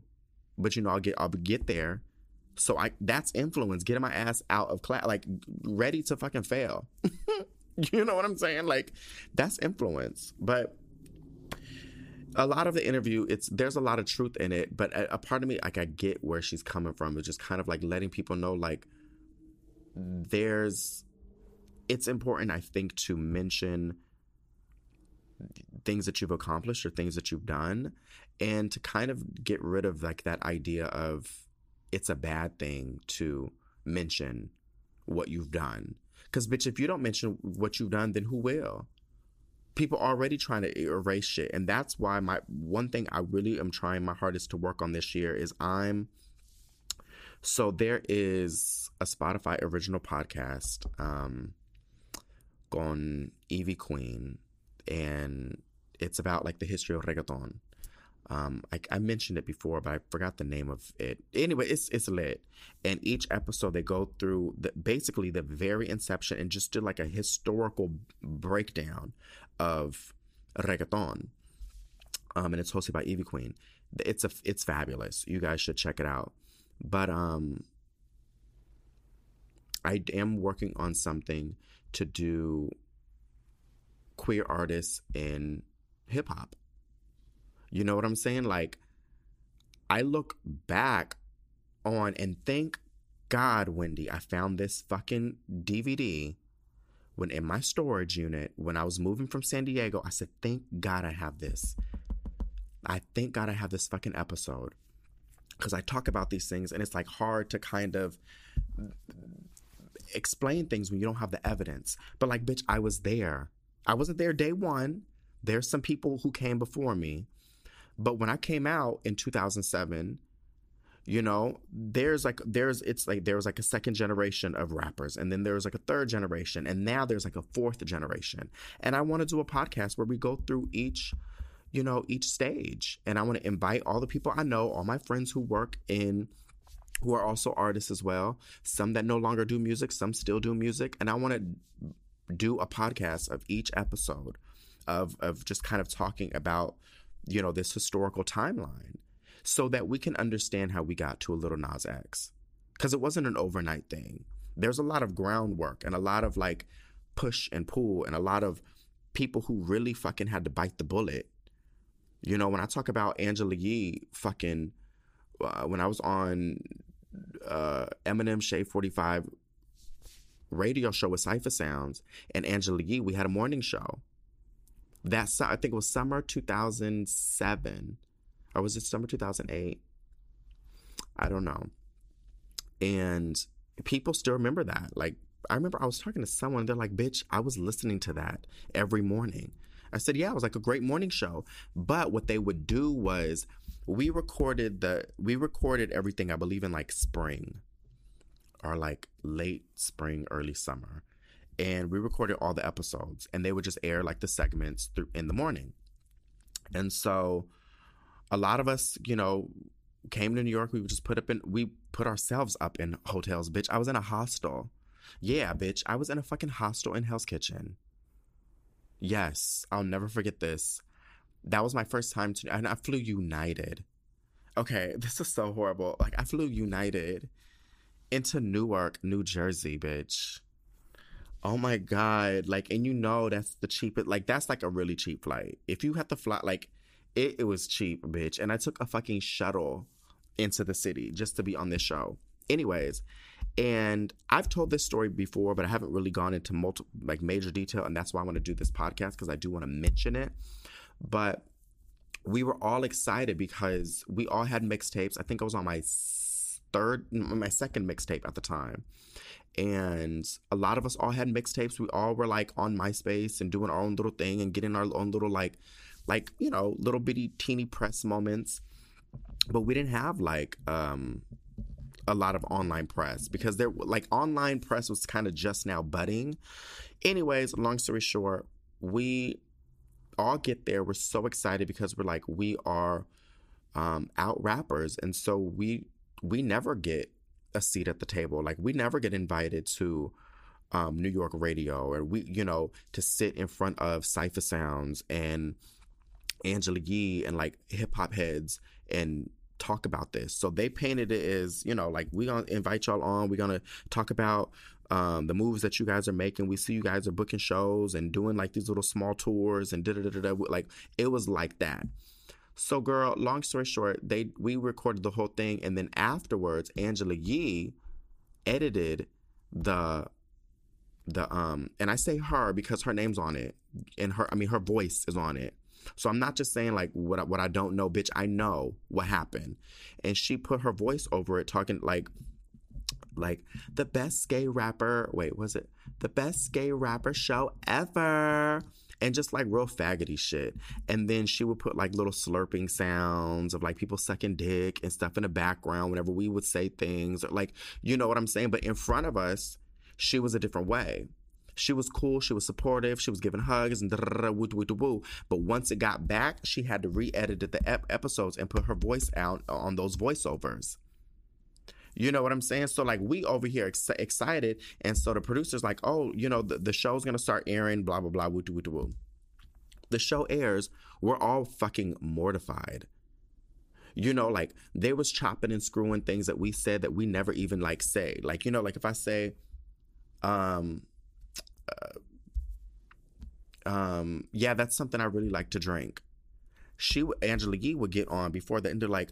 But you know, I'll get I'll get there. So I that's influence, getting my ass out of class, like ready to fucking fail. you know what I'm saying? Like that's influence. But a lot of the interview, it's there's a lot of truth in it, but a, a part of me, like I get where she's coming from. It's just kind of like letting people know, like there's, it's important, I think, to mention things that you've accomplished or things that you've done, and to kind of get rid of like that idea of it's a bad thing to mention what you've done. Because bitch, if you don't mention what you've done, then who will? people are already trying to erase shit and that's why my one thing i really am trying my hardest to work on this year is i'm so there is a spotify original podcast um on evie queen and it's about like the history of reggaeton um, I, I, mentioned it before, but I forgot the name of it. Anyway, it's it's lit, and each episode they go through the, basically the very inception and just do like a historical breakdown of reggaeton. Um, and it's hosted by Evie Queen. It's a it's fabulous. You guys should check it out. But um, I am working on something to do queer artists in hip hop. You know what I'm saying? Like, I look back on and thank God, Wendy, I found this fucking DVD when in my storage unit, when I was moving from San Diego, I said, thank God I have this. I thank God I have this fucking episode. Because I talk about these things and it's like hard to kind of explain things when you don't have the evidence. But like, bitch, I was there. I wasn't there day one. There's some people who came before me. But when I came out in 2007, you know there's like there's it's like there was like a second generation of rappers and then there was like a third generation and now there's like a fourth generation. And i want to do a podcast where we go through each you know each stage and i want to invite all the people i know all my friends who work in who are also artists as well some that no longer do music some still do music and i want to do a podcast of each episode of of just kind of talking about you know this historical timeline so that we can understand how we got to a little Nas X. Because it wasn't an overnight thing. There's a lot of groundwork and a lot of like push and pull and a lot of people who really fucking had to bite the bullet. You know, when I talk about Angela Yee fucking, uh, when I was on uh, Eminem Shade 45 radio show with Cypher Sounds and Angela Yee, we had a morning show. That's I think it was summer 2007 or was it summer 2008? I don't know. And people still remember that. Like, I remember I was talking to someone, they're like, bitch, I was listening to that every morning. I said, yeah, it was like a great morning show. But what they would do was we recorded the we recorded everything, I believe in like spring or like late spring, early summer. And we recorded all the episodes and they would just air like the segments through in the morning. And so a lot of us, you know, came to New York. We would just put up in, we put ourselves up in hotels, bitch. I was in a hostel. Yeah, bitch. I was in a fucking hostel in Hell's Kitchen. Yes, I'll never forget this. That was my first time to, and I flew United. Okay, this is so horrible. Like, I flew United into Newark, New Jersey, bitch. Oh my God. Like, and you know that's the cheapest, like, that's like a really cheap flight. If you have to fly, like, it, it was cheap, bitch. And I took a fucking shuttle into the city just to be on this show. Anyways, and I've told this story before, but I haven't really gone into multiple like major detail, and that's why I want to do this podcast because I do want to mention it. But we were all excited because we all had mixtapes. I think I was on my third, my second mixtape at the time. And a lot of us all had mixtapes. We all were like on MySpace and doing our own little thing and getting our own little like like you know little bitty teeny press moments but we didn't have like um a lot of online press because there like online press was kind of just now budding anyways long story short we all get there we're so excited because we're like we are um out rappers and so we we never get a seat at the table like we never get invited to um, New York radio or we, you know, to sit in front of Cypher Sounds and Angela Yee and like hip hop heads and talk about this. So they painted it as, you know, like we gonna invite y'all on. We're gonna talk about um, the moves that you guys are making. We see you guys are booking shows and doing like these little small tours and da da da da. Like it was like that. So, girl, long story short, they we recorded the whole thing, and then afterwards, Angela Yee edited the the um, and I say her because her name's on it, and her I mean her voice is on it. So I'm not just saying like what I, what I don't know, bitch. I know what happened, and she put her voice over it, talking like like the best gay rapper. Wait, was it the best gay rapper show ever? And just like real faggoty shit. And then she would put like little slurping sounds of like people sucking dick and stuff in the background whenever we would say things. Or like, you know what I'm saying? But in front of us, she was a different way. She was cool. She was supportive. She was giving hugs and woo woo woo. But once it got back, she had to re-edit the ep- episodes and put her voice out uh, on those voiceovers. You know what I'm saying? So like we over here ex- excited, and so the producers like, oh, you know, the, the show's gonna start airing, blah blah blah, woo woo woo. The show airs. We're all fucking mortified. You know, like they was chopping and screwing things that we said that we never even like say. Like you know, like if I say, um, uh, um, yeah, that's something I really like to drink. She Angela Yee would get on before the end. They're like,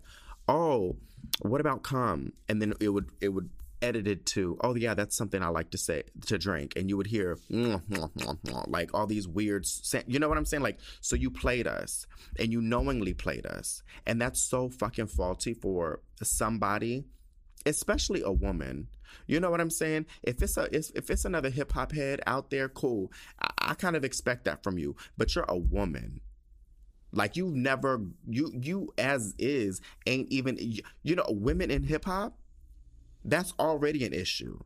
oh, what about come? And then it would it would edit it to, oh yeah, that's something I like to say to drink, and you would hear like all these weird, you know what I'm saying? Like, so you played us, and you knowingly played us, and that's so fucking faulty for somebody, especially a woman. You know what I'm saying? If it's a if it's another hip hop head out there, cool. I, I kind of expect that from you, but you're a woman. Like you never you you as is ain't even you know women in hip hop. That's already an issue.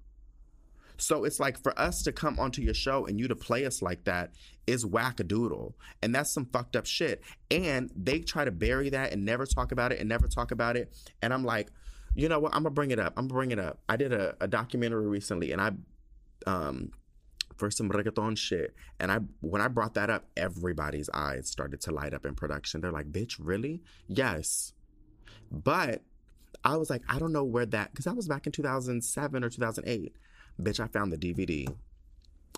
So it's like for us to come onto your show and you to play us like that is wackadoodle. And that's some fucked up shit. And they try to bury that and never talk about it and never talk about it. And I'm like, you know what? I'm gonna bring it up. I'm gonna bring it up. I did a, a documentary recently and I um for some reggaeton shit. And I when I brought that up, everybody's eyes started to light up in production. They're like, bitch, really? Yes. But I was like, I don't know where that because that was back in 2007 or 2008. Bitch, I found the DVD.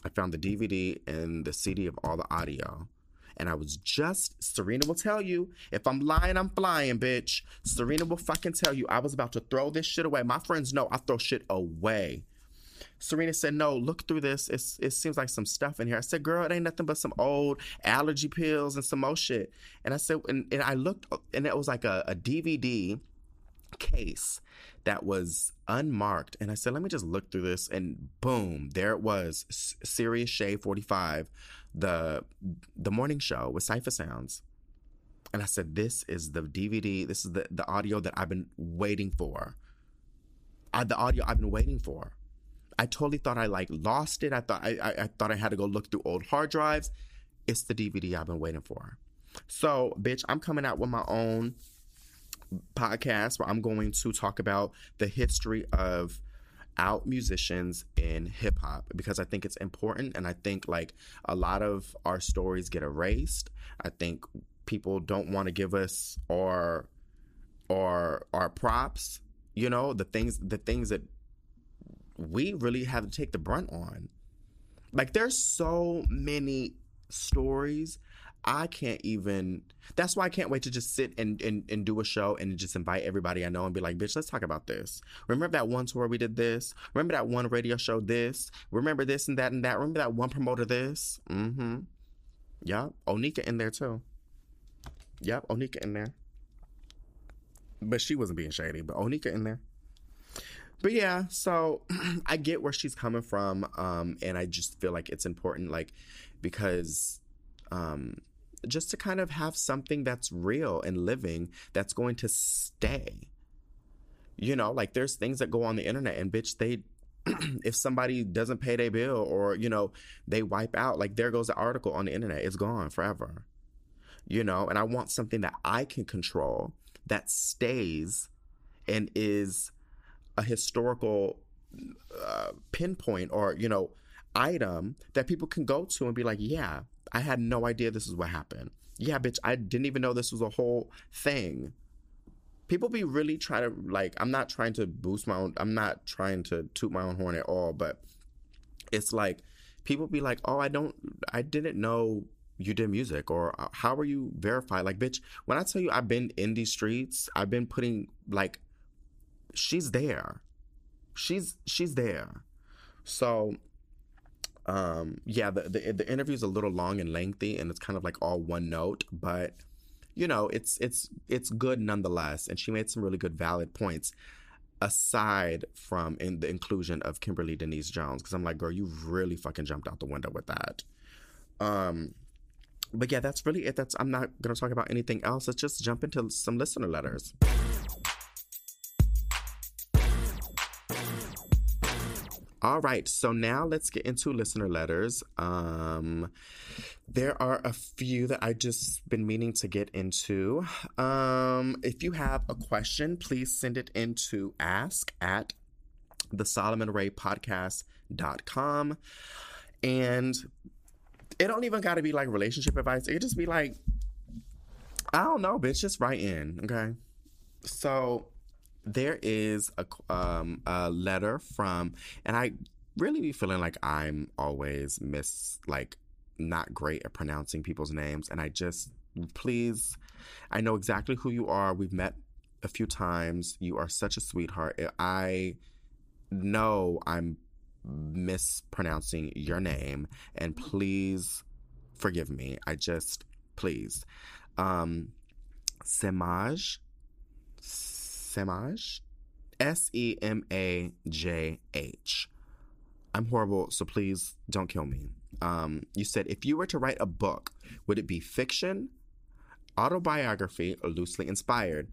I found the DVD and the CD of all the audio. And I was just, Serena will tell you, if I'm lying, I'm flying, bitch. Serena will fucking tell you, I was about to throw this shit away. My friends know I throw shit away. Serena said, No, look through this. It's, it seems like some stuff in here. I said, Girl, it ain't nothing but some old allergy pills and some old shit. And I said, And, and I looked, and it was like a, a DVD case that was unmarked. And I said, let me just look through this. And boom, there it was. Sirius Shade 45, the the morning show with Cypher Sounds. And I said, this is the DVD, this is the, the audio that I've been waiting for. I, the audio I've been waiting for. I totally thought I like lost it. I thought I, I, I thought I had to go look through old hard drives. It's the DVD I've been waiting for. So, bitch, I'm coming out with my own podcast where I'm going to talk about the history of out musicians in hip hop because I think it's important and I think like a lot of our stories get erased. I think people don't want to give us our our our props, you know, the things the things that we really have to take the brunt on. Like there's so many stories I can't even. That's why I can't wait to just sit and, and, and do a show and just invite everybody I know and be like, bitch, let's talk about this. Remember that one tour we did this? Remember that one radio show this? Remember this and that and that? Remember that one promoter this? Mm hmm. Yep. Onika in there too. Yep. Onika in there. But she wasn't being shady, but Onika in there. But yeah, so I get where she's coming from. Um, and I just feel like it's important, like, because um, just to kind of have something that's real and living that's going to stay. You know, like there's things that go on the internet and bitch, they if somebody doesn't pay their bill or, you know, they wipe out, like there goes the article on the internet. It's gone forever. You know, and I want something that I can control that stays and is a historical uh, pinpoint or, you know, item that people can go to and be like, yeah, I had no idea this is what happened. yeah, bitch, I didn't even know this was a whole thing. People be really trying to like. I'm not trying to boost my own. I'm not trying to toot my own horn at all. But it's like people be like, "Oh, I don't. I didn't know you did music or how are you verified like bitch when i tell you i've been in these streets i've been putting like she's there she's she's there so um yeah the, the the interview's a little long and lengthy and it's kind of like all one note but you know it's it's it's good nonetheless and she made some really good valid points aside from in the inclusion of kimberly denise jones because i'm like girl you really fucking jumped out the window with that um but yeah, that's really it. That's I'm not gonna talk about anything else. Let's just jump into some listener letters. All right, so now let's get into listener letters. Um, there are a few that I just been meaning to get into. Um, if you have a question, please send it into ask at the Solomon Ray podcast.com. And it don't even got to be like relationship advice. It just be like, I don't know, bitch. Just write in, okay? So there is a um a letter from, and I really be feeling like I'm always miss like not great at pronouncing people's names, and I just please, I know exactly who you are. We've met a few times. You are such a sweetheart. I know I'm mispronouncing your name and please forgive me. I just please. Um Semaj Semaj S E M A J H. I'm horrible, so please don't kill me. Um, you said if you were to write a book, would it be fiction, autobiography, or loosely inspired?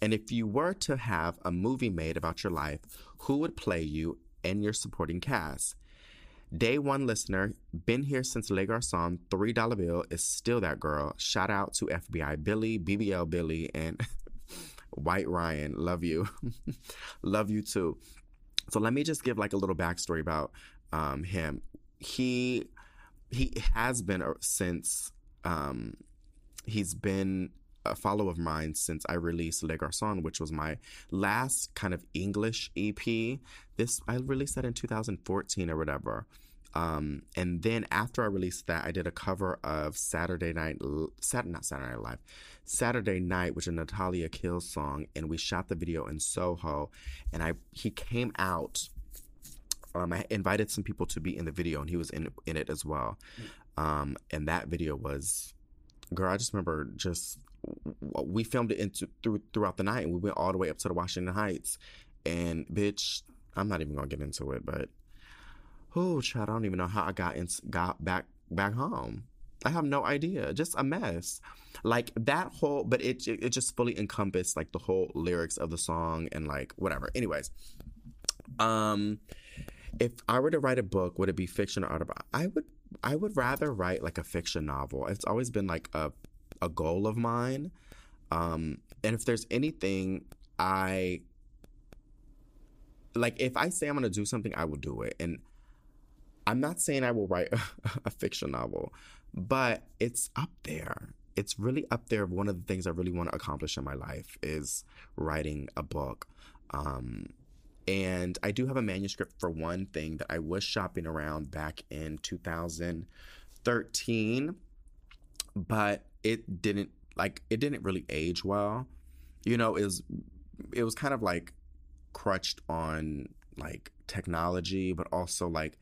And if you were to have a movie made about your life, who would play you and your supporting cast. Day one listener, been here since Le Garçon, $3 bill is still that girl. Shout out to FBI Billy, BBL Billy, and White Ryan. Love you. Love you too. So let me just give like a little backstory about um, him. He he has been since um, he's been a follow of mine since I released Le Garçon, which was my last kind of English EP. This I released that in 2014 or whatever. Um, and then after I released that, I did a cover of Saturday Night, Sat, not Saturday Night Live, Saturday Night, which is a Natalia Kills song, and we shot the video in Soho. And I he came out. Um, I invited some people to be in the video, and he was in in it as well. Um, and that video was, girl, I just remember just we filmed it into through throughout the night and we went all the way up to the Washington Heights. And bitch, I'm not even gonna get into it, but oh, child, I don't even know how I got in, got back back home. I have no idea. Just a mess. Like that whole, but it it just fully encompassed like the whole lyrics of the song and like whatever. Anyways, um, if I were to write a book, would it be fiction or autobiography? I would I would rather write like a fiction novel. It's always been like a a goal of mine. Um, and if there's anything I like, if I say I'm to do something, I will do it. And I'm not saying I will write a, a fiction novel, but it's up there. It's really up there. One of the things I really want to accomplish in my life is writing a book. Um, and I do have a manuscript for one thing that I was shopping around back in 2013, but it didn't like it didn't really age well. You know, it was it was kind of like crutched on like technology, but also like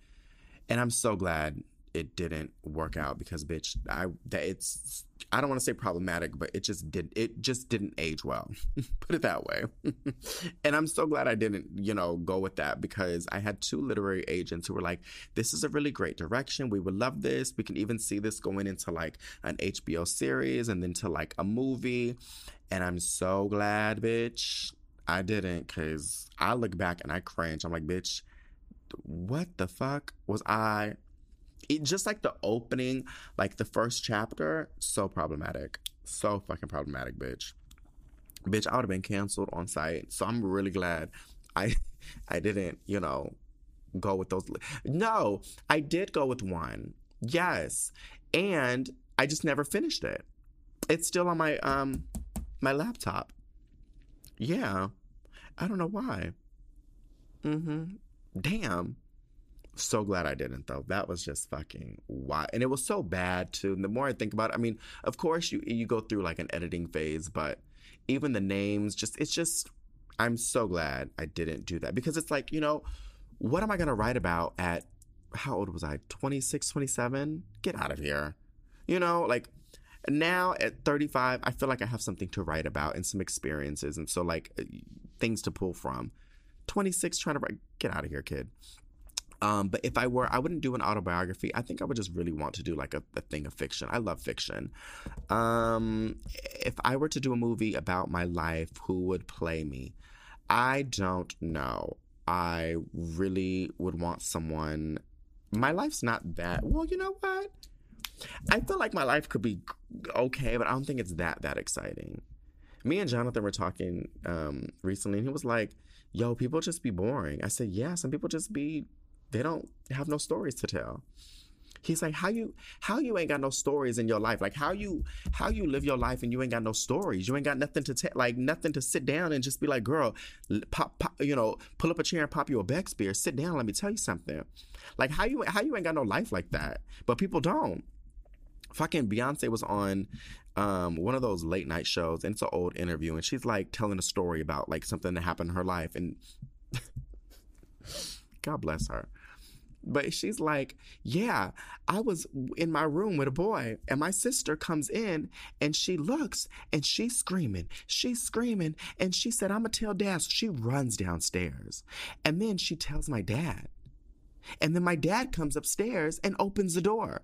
and I'm so glad it didn't work out because bitch i that it's i don't want to say problematic but it just did it just didn't age well put it that way. And i'm so glad i didn't you know go with that because i had two literary agents who were like this is a really great direction. We would love this. We can even see this going into like an hbo series and then to like a movie. And i'm so glad bitch i didn't because i look back and i cringe. I'm like bitch what the fuck was i it, just like the opening, like the first chapter, so problematic. So fucking problematic, bitch. Bitch, I would have been canceled on site. So I'm really glad I I didn't, you know, go with those. No, I did go with one. Yes. And I just never finished it. It's still on my um my laptop. Yeah. I don't know why. Mm-hmm. Damn. So glad I didn't though. That was just fucking why and it was so bad too. And the more I think about it, I mean, of course you you go through like an editing phase, but even the names, just it's just I'm so glad I didn't do that. Because it's like, you know, what am I gonna write about at how old was I? 26, 27? Get out of here. You know, like now at 35, I feel like I have something to write about and some experiences. And so, like, uh, things to pull from. 26, trying to write, get out of here, kid. Um, but if I were, I wouldn't do an autobiography. I think I would just really want to do like a, a thing of fiction. I love fiction. Um, if I were to do a movie about my life, who would play me? I don't know. I really would want someone. My life's not that. Well, you know what? I feel like my life could be okay, but I don't think it's that that exciting. Me and Jonathan were talking um, recently, and he was like, "Yo, people just be boring." I said, "Yeah, some people just be. They don't have no stories to tell." He's like, "How you how you ain't got no stories in your life? Like how you how you live your life and you ain't got no stories? You ain't got nothing to tell, like nothing to sit down and just be like, girl, pop, pop, you know, pull up a chair and pop you a Beck's Sit down, let me tell you something. Like how you how you ain't got no life like that, but people don't." Fucking Beyonce was on um, one of those late night shows, and it's an old interview, and she's like telling a story about like something that happened in her life, and God bless her. But she's like, Yeah, I was in my room with a boy, and my sister comes in and she looks and she's screaming. She's screaming. And she said, I'm going to tell dad. So she runs downstairs. And then she tells my dad. And then my dad comes upstairs and opens the door.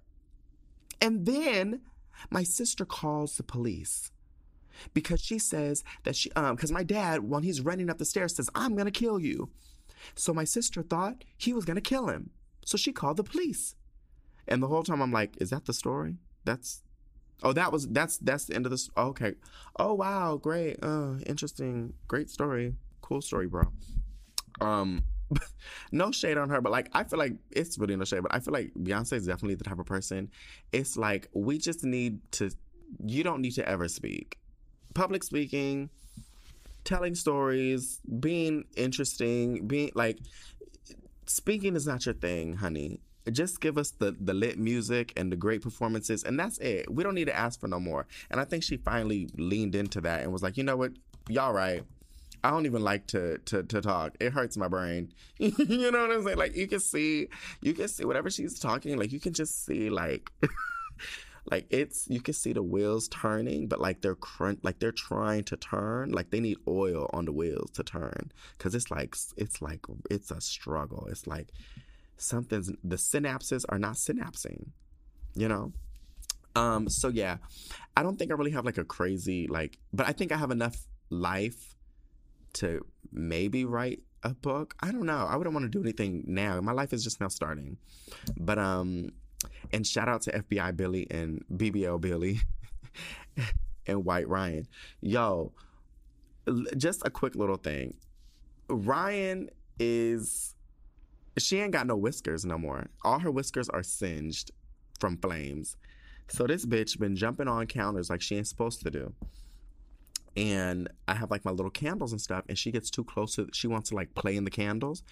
And then my sister calls the police because she says that she, um, because my dad, when he's running up the stairs, says, I'm going to kill you. So my sister thought he was going to kill him. So she called the police. And the whole time I'm like, is that the story? That's, oh, that was, that's, that's the end of this. Okay. Oh, wow. Great. Uh, interesting. Great story. Cool story, bro. Um, no shade on her, but like I feel like it's really no shade, but I feel like Beyonce is definitely the type of person. It's like we just need to. You don't need to ever speak. Public speaking, telling stories, being interesting, being like speaking is not your thing, honey. Just give us the the lit music and the great performances, and that's it. We don't need to ask for no more. And I think she finally leaned into that and was like, you know what, y'all right I don't even like to to to talk. It hurts my brain. you know what I'm saying? Like you can see, you can see whatever she's talking. Like you can just see like. like it's you can see the wheels turning but like they're crunch like they're trying to turn like they need oil on the wheels to turn because it's like it's like it's a struggle it's like something's the synapses are not synapsing you know um so yeah i don't think i really have like a crazy like but i think i have enough life to maybe write a book. I don't know. I wouldn't want to do anything now. My life is just now starting. But um and shout out to FBI Billy and BBL Billy and White Ryan. Yo, just a quick little thing. Ryan is she ain't got no whiskers no more. All her whiskers are singed from flames. So this bitch been jumping on counters like she ain't supposed to do and I have like my little candles and stuff, and she gets too close to. She wants to like play in the candles,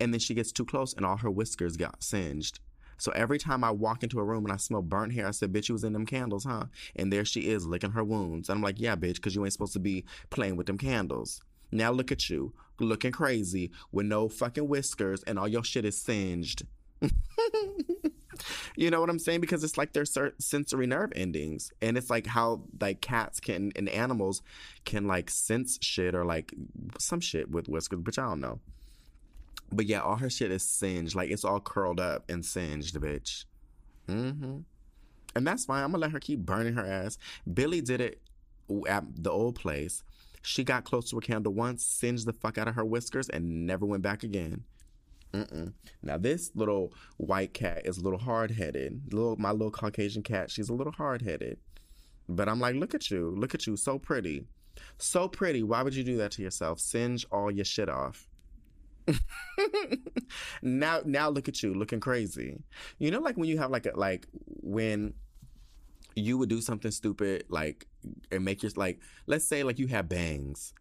and then she gets too close, and all her whiskers got singed. So every time I walk into a room and I smell burnt hair, I said, "Bitch, you was in them candles, huh?" And there she is licking her wounds. And I'm like, "Yeah, bitch, because you ain't supposed to be playing with them candles." Now look at you, looking crazy with no fucking whiskers, and all your shit is singed. you know what I'm saying? Because it's like their sensory nerve endings, and it's like how like cats can and animals can like sense shit or like some shit with whiskers, which I don't know. But yeah, all her shit is singed, like it's all curled up and singed, bitch. Mm-hmm. And that's fine. I'm gonna let her keep burning her ass. Billy did it at the old place. She got close to a candle once, singed the fuck out of her whiskers, and never went back again. Mm-mm. Now this little white cat is a little hard headed. Little my little Caucasian cat, she's a little hard headed. But I'm like, look at you, look at you, so pretty, so pretty. Why would you do that to yourself? Singe all your shit off. now, now look at you, looking crazy. You know, like when you have like a like when you would do something stupid like and make your like let's say like you have bangs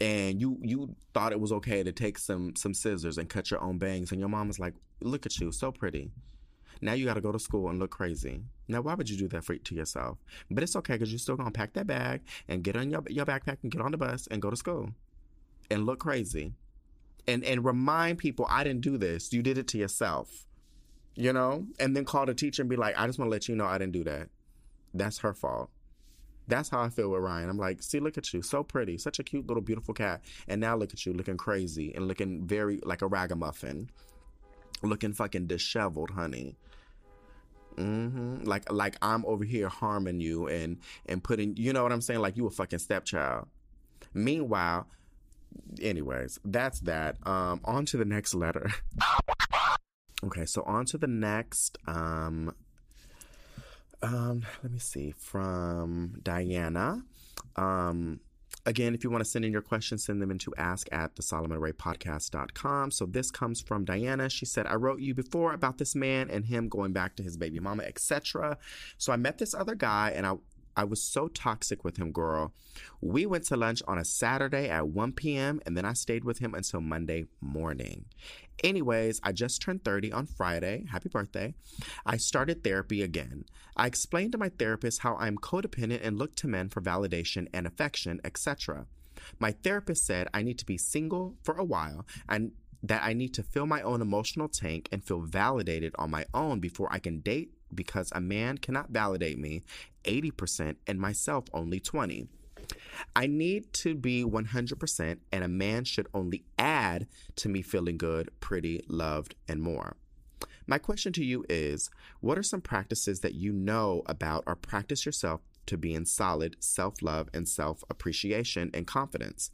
and you you thought it was okay to take some some scissors and cut your own bangs and your mom was like look at you so pretty. Now you got to go to school and look crazy. Now why would you do that for to yourself? But it's okay because you're still gonna pack that bag and get on your, your backpack and get on the bus and go to school and look crazy. And and remind people i didn't do this. You did it to yourself you know? And then call the teacher and be like i just want to let you know i didn't do that. That's her fault. That's how I feel with Ryan. I'm like, see, look at you, so pretty, such a cute little beautiful cat, and now look at you, looking crazy and looking very like a ragamuffin, looking fucking disheveled, honey. Mm-hmm. Like like I'm over here harming you and and putting, you know what I'm saying? Like you a fucking stepchild. Meanwhile, anyways, that's that. Um, on to the next letter. okay, so on to the next um um, let me see, from Diana. Um, again, if you want to send in your questions, send them into ask at the solomonraypodcast.com. So this comes from Diana. She said, I wrote you before about this man and him going back to his baby mama, etc. So I met this other guy and I I was so toxic with him, girl. We went to lunch on a Saturday at 1 p.m. and then I stayed with him until Monday morning. Anyways, I just turned 30 on Friday. Happy birthday. I started therapy again. I explained to my therapist how I'm codependent and look to men for validation and affection, etc. My therapist said I need to be single for a while and that I need to fill my own emotional tank and feel validated on my own before I can date because a man cannot validate me 80% and myself only 20. I need to be 100%, and a man should only add to me feeling good, pretty, loved, and more. My question to you is what are some practices that you know about or practice yourself to be in solid self love and self appreciation and confidence?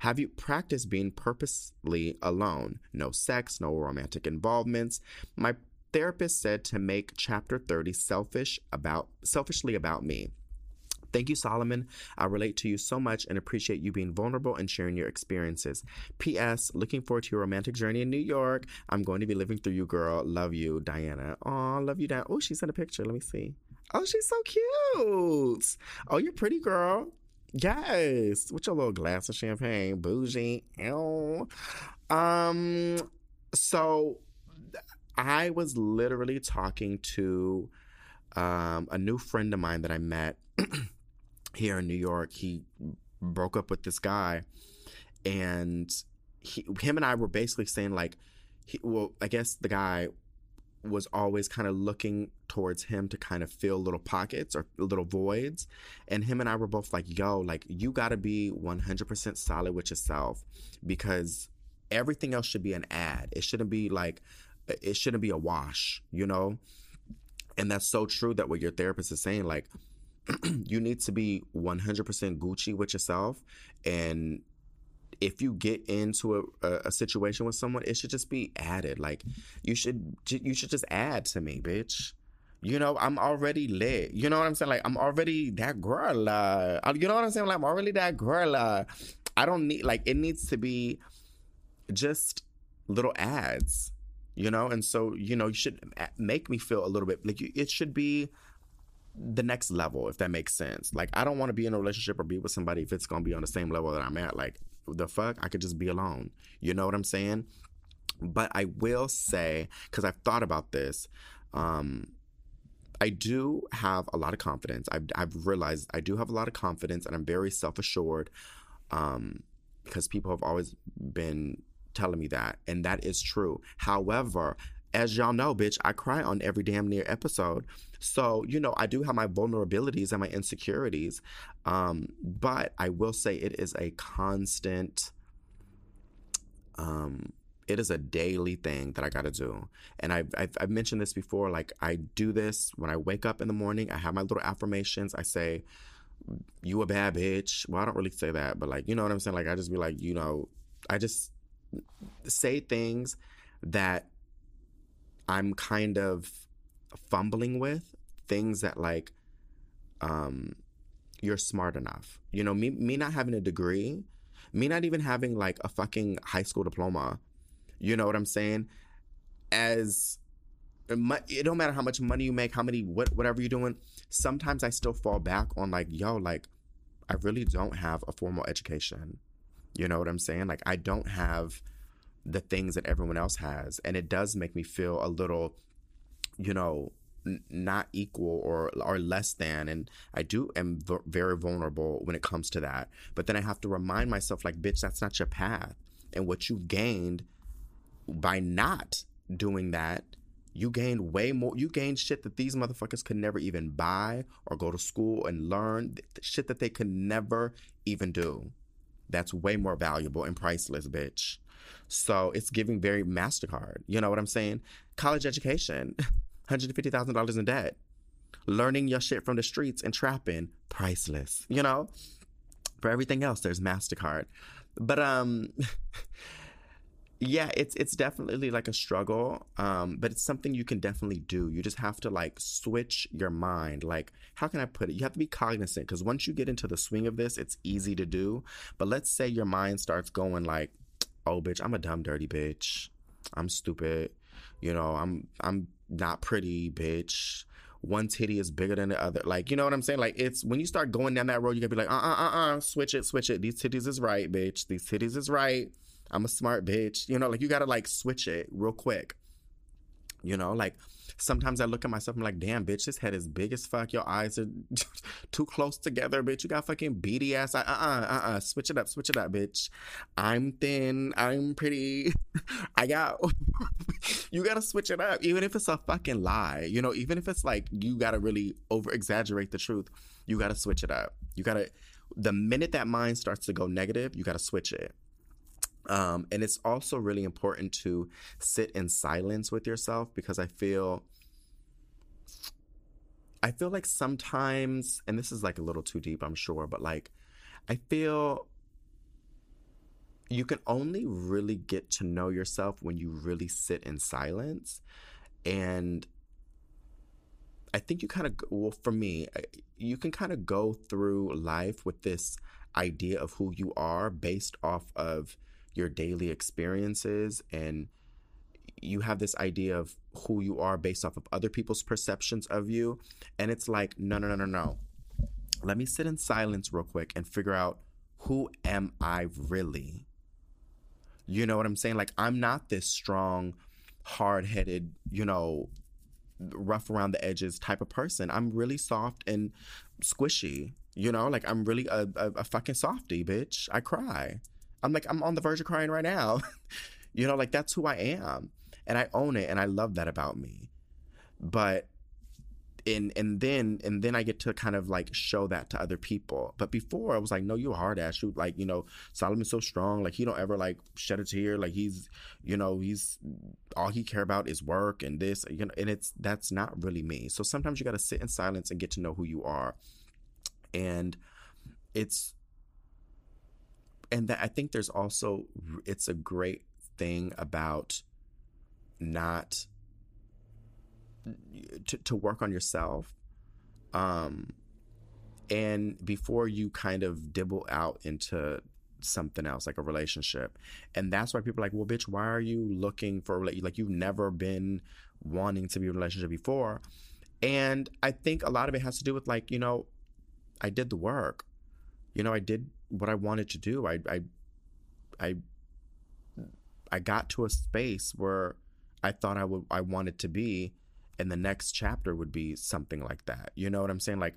Have you practiced being purposely alone? No sex, no romantic involvements. My therapist said to make chapter 30 selfish about selfishly about me. Thank you, Solomon. I relate to you so much and appreciate you being vulnerable and sharing your experiences. P.S. Looking forward to your romantic journey in New York. I'm going to be living through you, girl. Love you, Diana. Oh, love you, Diana. Oh, she sent a picture. Let me see. Oh, she's so cute. Oh, you're pretty, girl. Yes. With your little glass of champagne. Bougie. Ew. Um, so I was literally talking to um, a new friend of mine that I met here in New York. He broke up with this guy, and he, him and I were basically saying like, he, well, I guess the guy was always kind of looking towards him to kind of fill little pockets or little voids. And him and I were both like, yo, like, you got to be 100% solid with yourself because everything else should be an ad. It shouldn't be like, it shouldn't be a wash, you know? And that's so true that what your therapist is saying, like, you need to be 100% Gucci with yourself. And if you get into a, a, a, situation with someone, it should just be added. Like, you should, you should just add to me, bitch. You know, I'm already lit. You know what I'm saying? Like, I'm already that girl. Uh, you know what I'm saying? Like, I'm already that girl. Uh, I don't need, like, it needs to be just little ads, you know? And so, you know, you should make me feel a little bit like it should be the next level, if that makes sense. Like, I don't want to be in a relationship or be with somebody if it's going to be on the same level that I'm at. Like, the fuck? I could just be alone. You know what I'm saying? But I will say, because I've thought about this, um, I do have a lot of confidence. I've, I've realized I do have a lot of confidence and I'm very self assured um, because people have always been telling me that. And that is true. However, as y'all know, bitch, I cry on every damn near episode. So, you know, I do have my vulnerabilities and my insecurities. Um, but I will say it is a constant, um, it is a daily thing that I got to do. And I've, I've, I've mentioned this before. Like, I do this when I wake up in the morning. I have my little affirmations. I say, you a bad bitch. Well, I don't really say that, but like, you know what I'm saying? Like, I just be like, you know, I just say things that I'm kind of fumbling with things that like um you're smart enough. You know, me me not having a degree, me not even having like a fucking high school diploma. You know what I'm saying? As it don't matter how much money you make, how many what whatever you're doing. Sometimes I still fall back on like, yo, like I really don't have a formal education. You know what I'm saying? Like I don't have the things that everyone else has, and it does make me feel a little, you know, n- not equal or or less than. And I do am v- very vulnerable when it comes to that. But then I have to remind myself, like, bitch, that's not your path, and what you've gained by not doing that you gained way more you gained shit that these motherfuckers could never even buy or go to school and learn shit that they could never even do that's way more valuable and priceless bitch. So it's giving very mastercard you know what i'm saying? College education $150000 in debt. Learning your shit from the streets and trapping priceless you know? For everything else there's mastercard. But um yeah it's it's definitely like a struggle um but it's something you can definitely do. You just have to like switch your mind. Like how can i put it? You have to be cognizant because once you get into the swing of this it's easy to do. But let's say your mind starts going like oh bitch i'm a dumb dirty bitch. I'm stupid. You know i'm i'm not pretty bitch. One titty is bigger than the other. Like you know what i'm saying? Like it's when you start going down that road you're gonna be like uh uh uh uh switch it switch it. These titties is right bitch. These titties is right I'm a smart bitch. You know, like you gotta like switch it real quick. You know, like sometimes I look at myself, I'm like, damn, bitch, this head is big as fuck. Your eyes are too close together, bitch. You got fucking beady ass. Uh uh uh uh. Switch it up, switch it up, bitch. I'm thin. I'm pretty. I got. you gotta switch it up, even if it's a fucking lie. You know, even if it's like you gotta really over exaggerate the truth. You gotta switch it up. You gotta. The minute that mind starts to go negative, you gotta switch it. Um, and it's also really important to sit in silence with yourself because I feel I feel like sometimes and this is like a little too deep, I'm sure, but like I feel you can only really get to know yourself when you really sit in silence. And I think you kind of well for me, you can kind of go through life with this idea of who you are based off of your daily experiences and you have this idea of who you are based off of other people's perceptions of you. And it's like, no, no, no, no, no. Let me sit in silence real quick and figure out who am I really? You know what I'm saying? Like, I'm not this strong, hard headed, you know, rough around the edges type of person. I'm really soft and squishy. You know, like I'm really a, a, a fucking softy, bitch. I cry. I'm like, I'm on the verge of crying right now. you know, like that's who I am. And I own it and I love that about me. But and and then and then I get to kind of like show that to other people. But before I was like, no, you a hard ass. You like, you know, Solomon's so strong. Like he don't ever like shed a tear. Like he's, you know, he's all he care about is work and this, you know, and it's that's not really me. So sometimes you gotta sit in silence and get to know who you are. And it's and that I think there's also it's a great thing about not to, to work on yourself um and before you kind of dibble out into something else like a relationship. And that's why people are like well bitch why are you looking for like you've never been wanting to be in a relationship before. And i think a lot of it has to do with like you know i did the work. You know i did what I wanted to do. I I I I got to a space where I thought I would I wanted to be and the next chapter would be something like that. You know what I'm saying? Like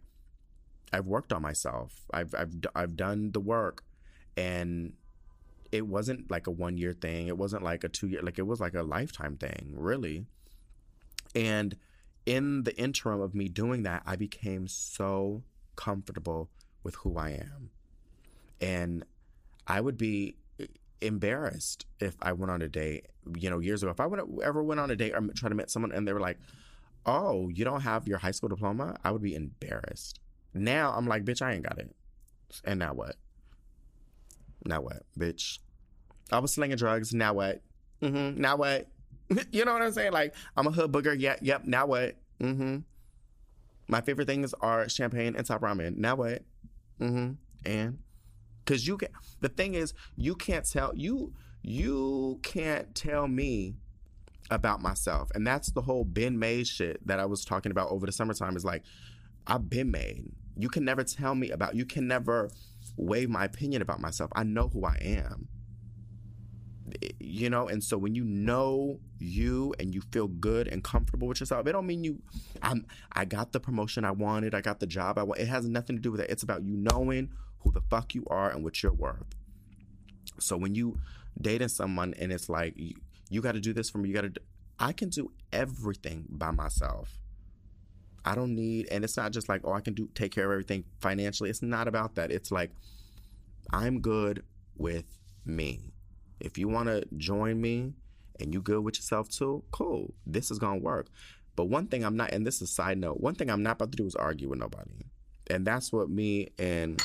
I've worked on myself. I've I've I've done the work and it wasn't like a one year thing. It wasn't like a two year like it was like a lifetime thing, really. And in the interim of me doing that, I became so comfortable with who I am. And I would be embarrassed if I went on a date, you know, years ago. If I would ever went on a date or tried to meet someone and they were like, "Oh, you don't have your high school diploma," I would be embarrassed. Now I'm like, "Bitch, I ain't got it." And now what? Now what, bitch? I was slinging drugs. Now what? Mm-hmm. Now what? you know what I'm saying? Like I'm a hood booger. Yeah. Yep. Now what? Mm-hmm. My favorite things are champagne and top ramen. Now what? Mm-hmm. And because you can the thing is you can't tell you you can't tell me about myself. And that's the whole been made shit that I was talking about over the summertime is like, I've been made. You can never tell me about, you can never wave my opinion about myself. I know who I am. You know, and so when you know you and you feel good and comfortable with yourself, it don't mean you I'm I got the promotion I wanted, I got the job I want. It has nothing to do with that. It's about you knowing who the fuck you are and what you're worth. So when you dating someone and it's like you, you got to do this for me, you got to I can do everything by myself. I don't need, and it's not just like, oh, I can do take care of everything financially. It's not about that. It's like, I'm good with me. If you want to join me and you good with yourself too, cool. This is gonna work. But one thing I'm not, and this is a side note, one thing I'm not about to do is argue with nobody. And that's what me and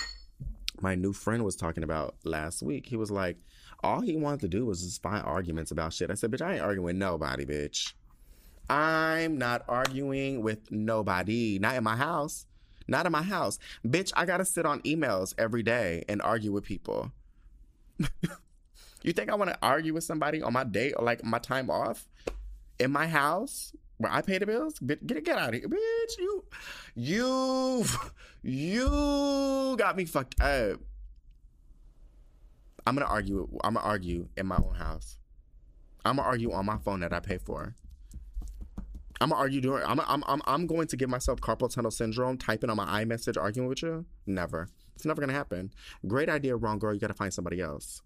my new friend was talking about last week. He was like, all he wanted to do was just find arguments about shit. I said, bitch, I ain't arguing with nobody, bitch. I'm not arguing with nobody. Not in my house. Not in my house. Bitch, I gotta sit on emails every day and argue with people. you think I wanna argue with somebody on my day or like my time off? In my house? Where I pay the bills? Get get, out of here. Bitch, you you you got me fucked up. I'm gonna argue I'm gonna argue in my own house. I'm gonna argue on my phone that I pay for. I'm gonna argue doing. I'm, I'm I'm I'm going to give myself carpal tunnel syndrome typing on my iMessage arguing with you. Never. It's never gonna happen. Great idea, wrong girl. You gotta find somebody else.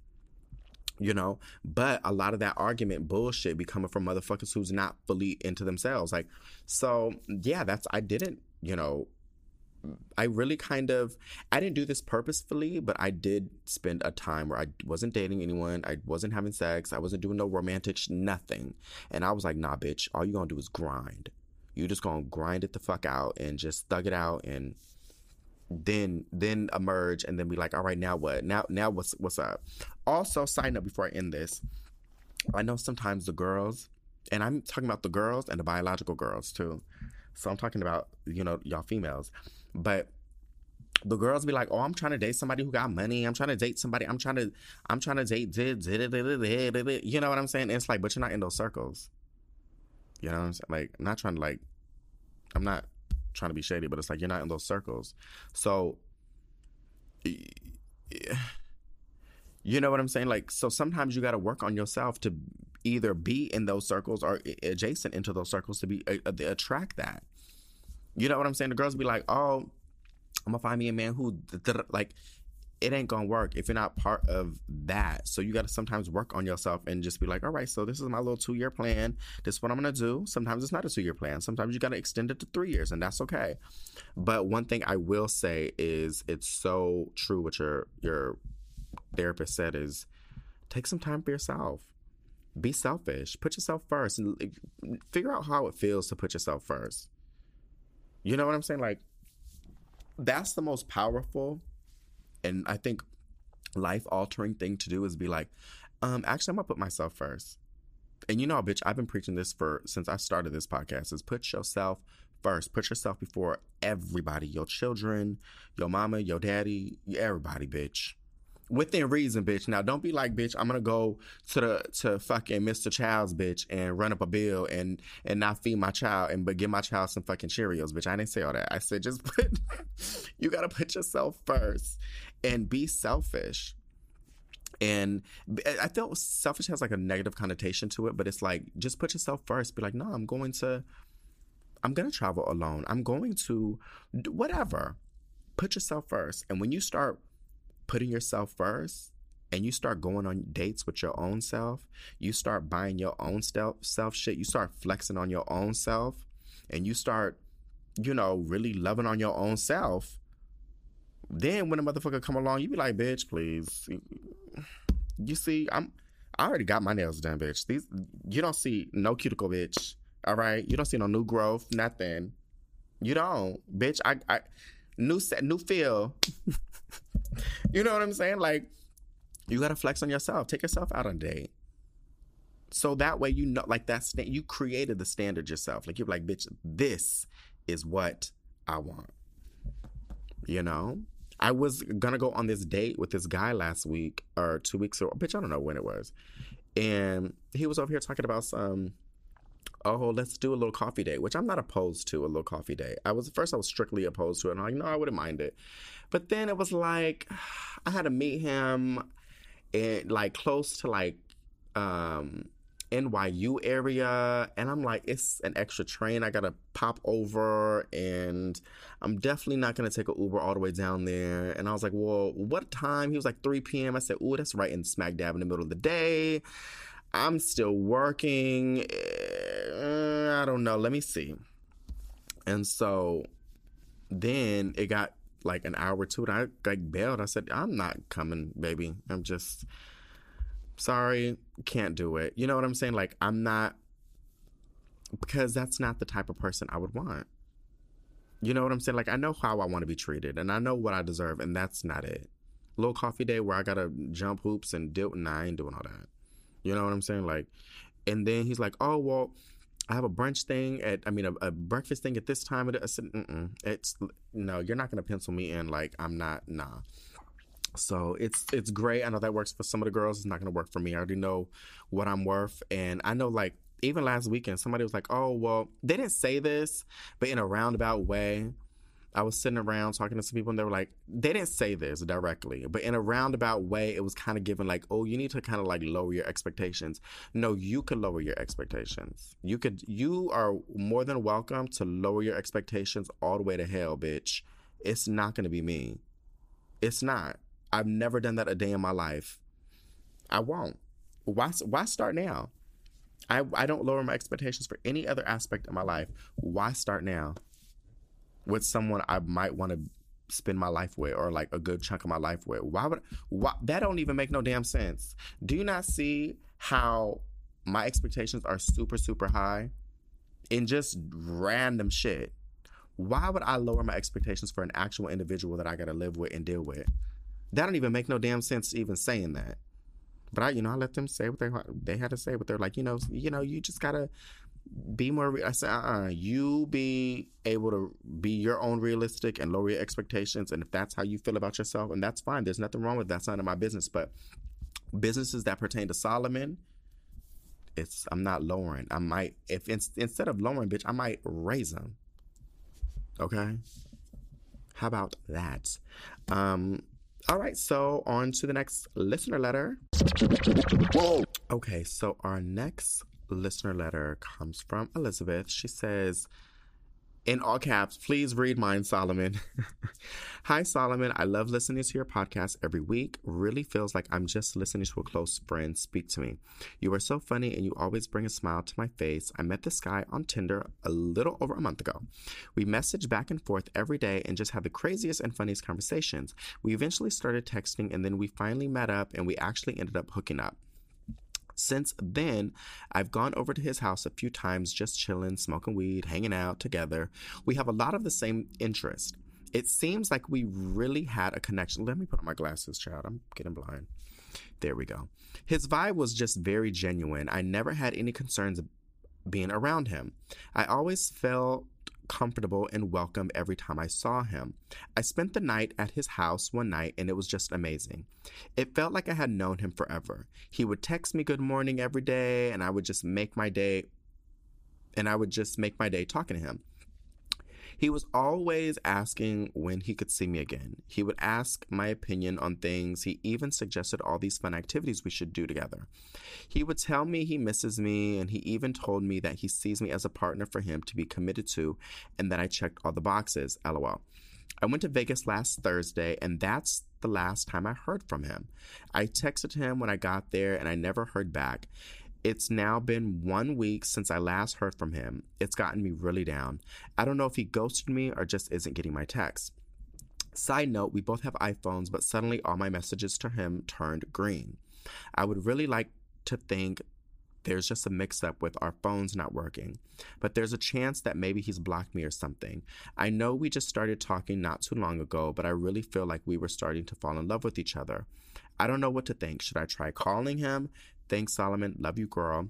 You know, but a lot of that argument bullshit be coming from motherfuckers who's not fully into themselves. Like, so yeah, that's I didn't. You know, I really kind of I didn't do this purposefully, but I did spend a time where I wasn't dating anyone, I wasn't having sex, I wasn't doing no romantic nothing. And I was like, "Nah, bitch, all you to do is grind. You just to grind it the fuck out and just thug it out and then then emerge and then be like, "All right, now what? Now now what's what's up?" Also, sign up before I end this, I know sometimes the girls, and I'm talking about the girls and the biological girls too. So I'm talking about, you know, y'all females but the girls be like, "Oh, I'm trying to date somebody who got money. I'm trying to date somebody. I'm trying to, I'm trying to date." did You know what I'm saying? It's like, but you're not in those circles. You know what I'm saying? Like, not trying to like, I'm not trying to be shady, but it's like you're not in those circles. So, you know what I'm saying? Like, so sometimes you got to work on yourself to either be in those circles or adjacent into those circles to be uh, attract that. You know what I'm saying? The girls be like, oh, I'm gonna find me a man who like it ain't gonna work if you're not part of that. So you gotta sometimes work on yourself and just be like, all right, so this is my little two year plan. This is what I'm gonna do. Sometimes it's not a two year plan. Sometimes you gotta extend it to three years, and that's okay. But one thing I will say is it's so true what your your therapist said is take some time for yourself. Be selfish. Put yourself first and figure out how it feels to put yourself first. You know what I'm saying? Like, that's the most powerful and I think life altering thing to do is be like, um, actually, I'm gonna put myself first. And you know, bitch, I've been preaching this for since I started this podcast is put yourself first. Put yourself before everybody, your children, your mama, your daddy, everybody, bitch within reason, bitch. Now don't be like, bitch, I'm gonna go to the to fucking Mr. Child's bitch and run up a bill and and not feed my child and but give my child some fucking Cheerios, bitch. I didn't say all that. I said just put you gotta put yourself first and be selfish. And I feel selfish has like a negative connotation to it, but it's like just put yourself first. Be like, no, I'm going to, I'm gonna travel alone. I'm going to, whatever. Put yourself first, and when you start putting yourself first and you start going on dates with your own self, you start buying your own self shit, you start flexing on your own self, and you start, you know, really loving on your own self. Then when a motherfucker come along, you be like, bitch, please. You see, I'm I already got my nails done, bitch. These you don't see no cuticle, bitch. All right, you don't see no new growth, nothing. You don't, bitch. I, I new set, new feel. you know what I'm saying? Like, you gotta flex on yourself. Take yourself out on a date. So that way, you know, like that's you created the standard yourself. Like you're like, bitch, this is what I want. You know, I was gonna go on this date with this guy last week or two weeks ago. Bitch, I don't know when it was, and he was over here talking about some oh, let's do a little coffee date, which I'm not opposed to a little coffee date. I was first I was strictly opposed to it. And I'm like, no, I wouldn't mind it. But then it was like I had to meet him in like close to like um NYU area and I'm like it's an extra train I got to pop over and I'm definitely not to take an Uber all the way down there. And I was like well what time? He was like 3 p.m. I said oh that's right in smack dab in the middle of the day. I'm still working Eh, I don't know. Let me see. And so then it got like an hour or two and I like bailed. I said I'm not coming baby. I'm just sorry, can't do it. You know what I'm saying? Like, I'm not, because that's not the type of person I would want. You know what I'm saying? Like, I know how I want to be treated and I know what I deserve, and that's not it. Little coffee day where I gotta jump hoops and deal, nah, I ain't doing all that. You know what I'm saying? Like, and then he's like, oh, well, I have a brunch thing at, I mean, a, a breakfast thing at this time. I said, Mm-mm, it's, no, you're not gonna pencil me in. Like, I'm not, nah. So it's it's great. I know that works for some of the girls. It's not to work for me. I already know what I'm worth, and I know like even last weekend somebody was like, "Oh, well, they didn't say this, but in a roundabout way." I was sitting around talking to some people, and they were like, they didn't say this directly, but in a roundabout way, it was kind of given like, oh, you need to kind of like lower your expectations. No, you could lower your expectations. You could, you are more than welcome to lower your expectations all the way to hell, bitch. It's not going to be me. It's not. I've never done that a day in my life. I won't. Why, why start now? I, I don't lower my expectations for any other aspect of my life. Why start now with someone I might want to spend my life with or like a good chunk of my life with? Why would why, that don't even make no damn sense? Do you not see how my expectations are super super high in just random shit? Why would I lower my expectations for an actual individual that I got to live with and deal with? That don't even make no damn sense even saying that. But I, you know, I let them say what they they had to say. But they're like, you know, you know, you just gotta be more. Re-. I said, uh, uh you be able to be your own realistic and lower your expectations. And if that's how you feel about yourself, and that's fine. There's nothing wrong with that. That's none of my business. But businesses that pertain to Solomon, it's I'm not lowering. I might if in, instead of lowering, bitch, I might raise them. Okay. How about that? Um, all right, so on to the next listener letter. Whoa. Okay, so our next listener letter comes from Elizabeth. She says, in all caps, please read mine, Solomon. Hi, Solomon. I love listening to your podcast every week. Really feels like I'm just listening to a close friend speak to me. You are so funny and you always bring a smile to my face. I met this guy on Tinder a little over a month ago. We messaged back and forth every day and just had the craziest and funniest conversations. We eventually started texting and then we finally met up and we actually ended up hooking up. Since then, I've gone over to his house a few times, just chilling, smoking weed, hanging out together. We have a lot of the same interest. It seems like we really had a connection. Let me put on my glasses, child. I'm getting blind. There we go. His vibe was just very genuine. I never had any concerns being around him. I always felt comfortable and welcome every time I saw him. I spent the night at his house one night and it was just amazing. It felt like I had known him forever. He would text me good morning every day and I would just make my day and I would just make my day talking to him. He was always asking when he could see me again. He would ask my opinion on things. He even suggested all these fun activities we should do together. He would tell me he misses me, and he even told me that he sees me as a partner for him to be committed to and that I checked all the boxes. LOL. I went to Vegas last Thursday, and that's the last time I heard from him. I texted him when I got there, and I never heard back. It's now been one week since I last heard from him. It's gotten me really down. I don't know if he ghosted me or just isn't getting my texts. Side note, we both have iPhones, but suddenly all my messages to him turned green. I would really like to think there's just a mix up with our phones not working, but there's a chance that maybe he's blocked me or something. I know we just started talking not too long ago, but I really feel like we were starting to fall in love with each other. I don't know what to think. Should I try calling him? Thanks, Solomon. Love you, girl.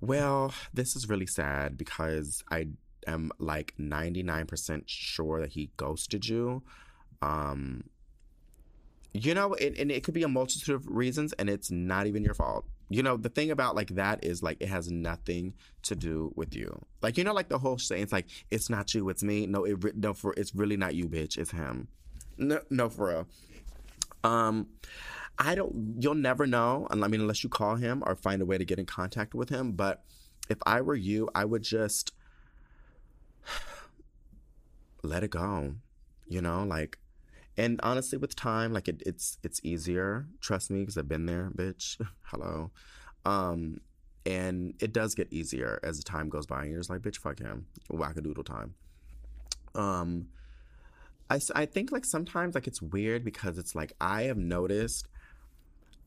Well, this is really sad because I am like 99% sure that he ghosted you. Um, You know, and, and it could be a multitude of reasons, and it's not even your fault. You know, the thing about like that is like it has nothing to do with you. Like you know, like the whole saying, it's like it's not you, it's me. No, it no for it's really not you, bitch. It's him. No, no, for real. Um, I don't. You'll never know. I mean, unless you call him or find a way to get in contact with him. But if I were you, I would just let it go. You know, like, and honestly, with time, like it, it's it's easier. Trust me, because I've been there, bitch. Hello. Um, and it does get easier as the time goes by, and you're just like, bitch, fuck him, wackadoodle time. Um, I, I think like sometimes like it's weird because it's like I have noticed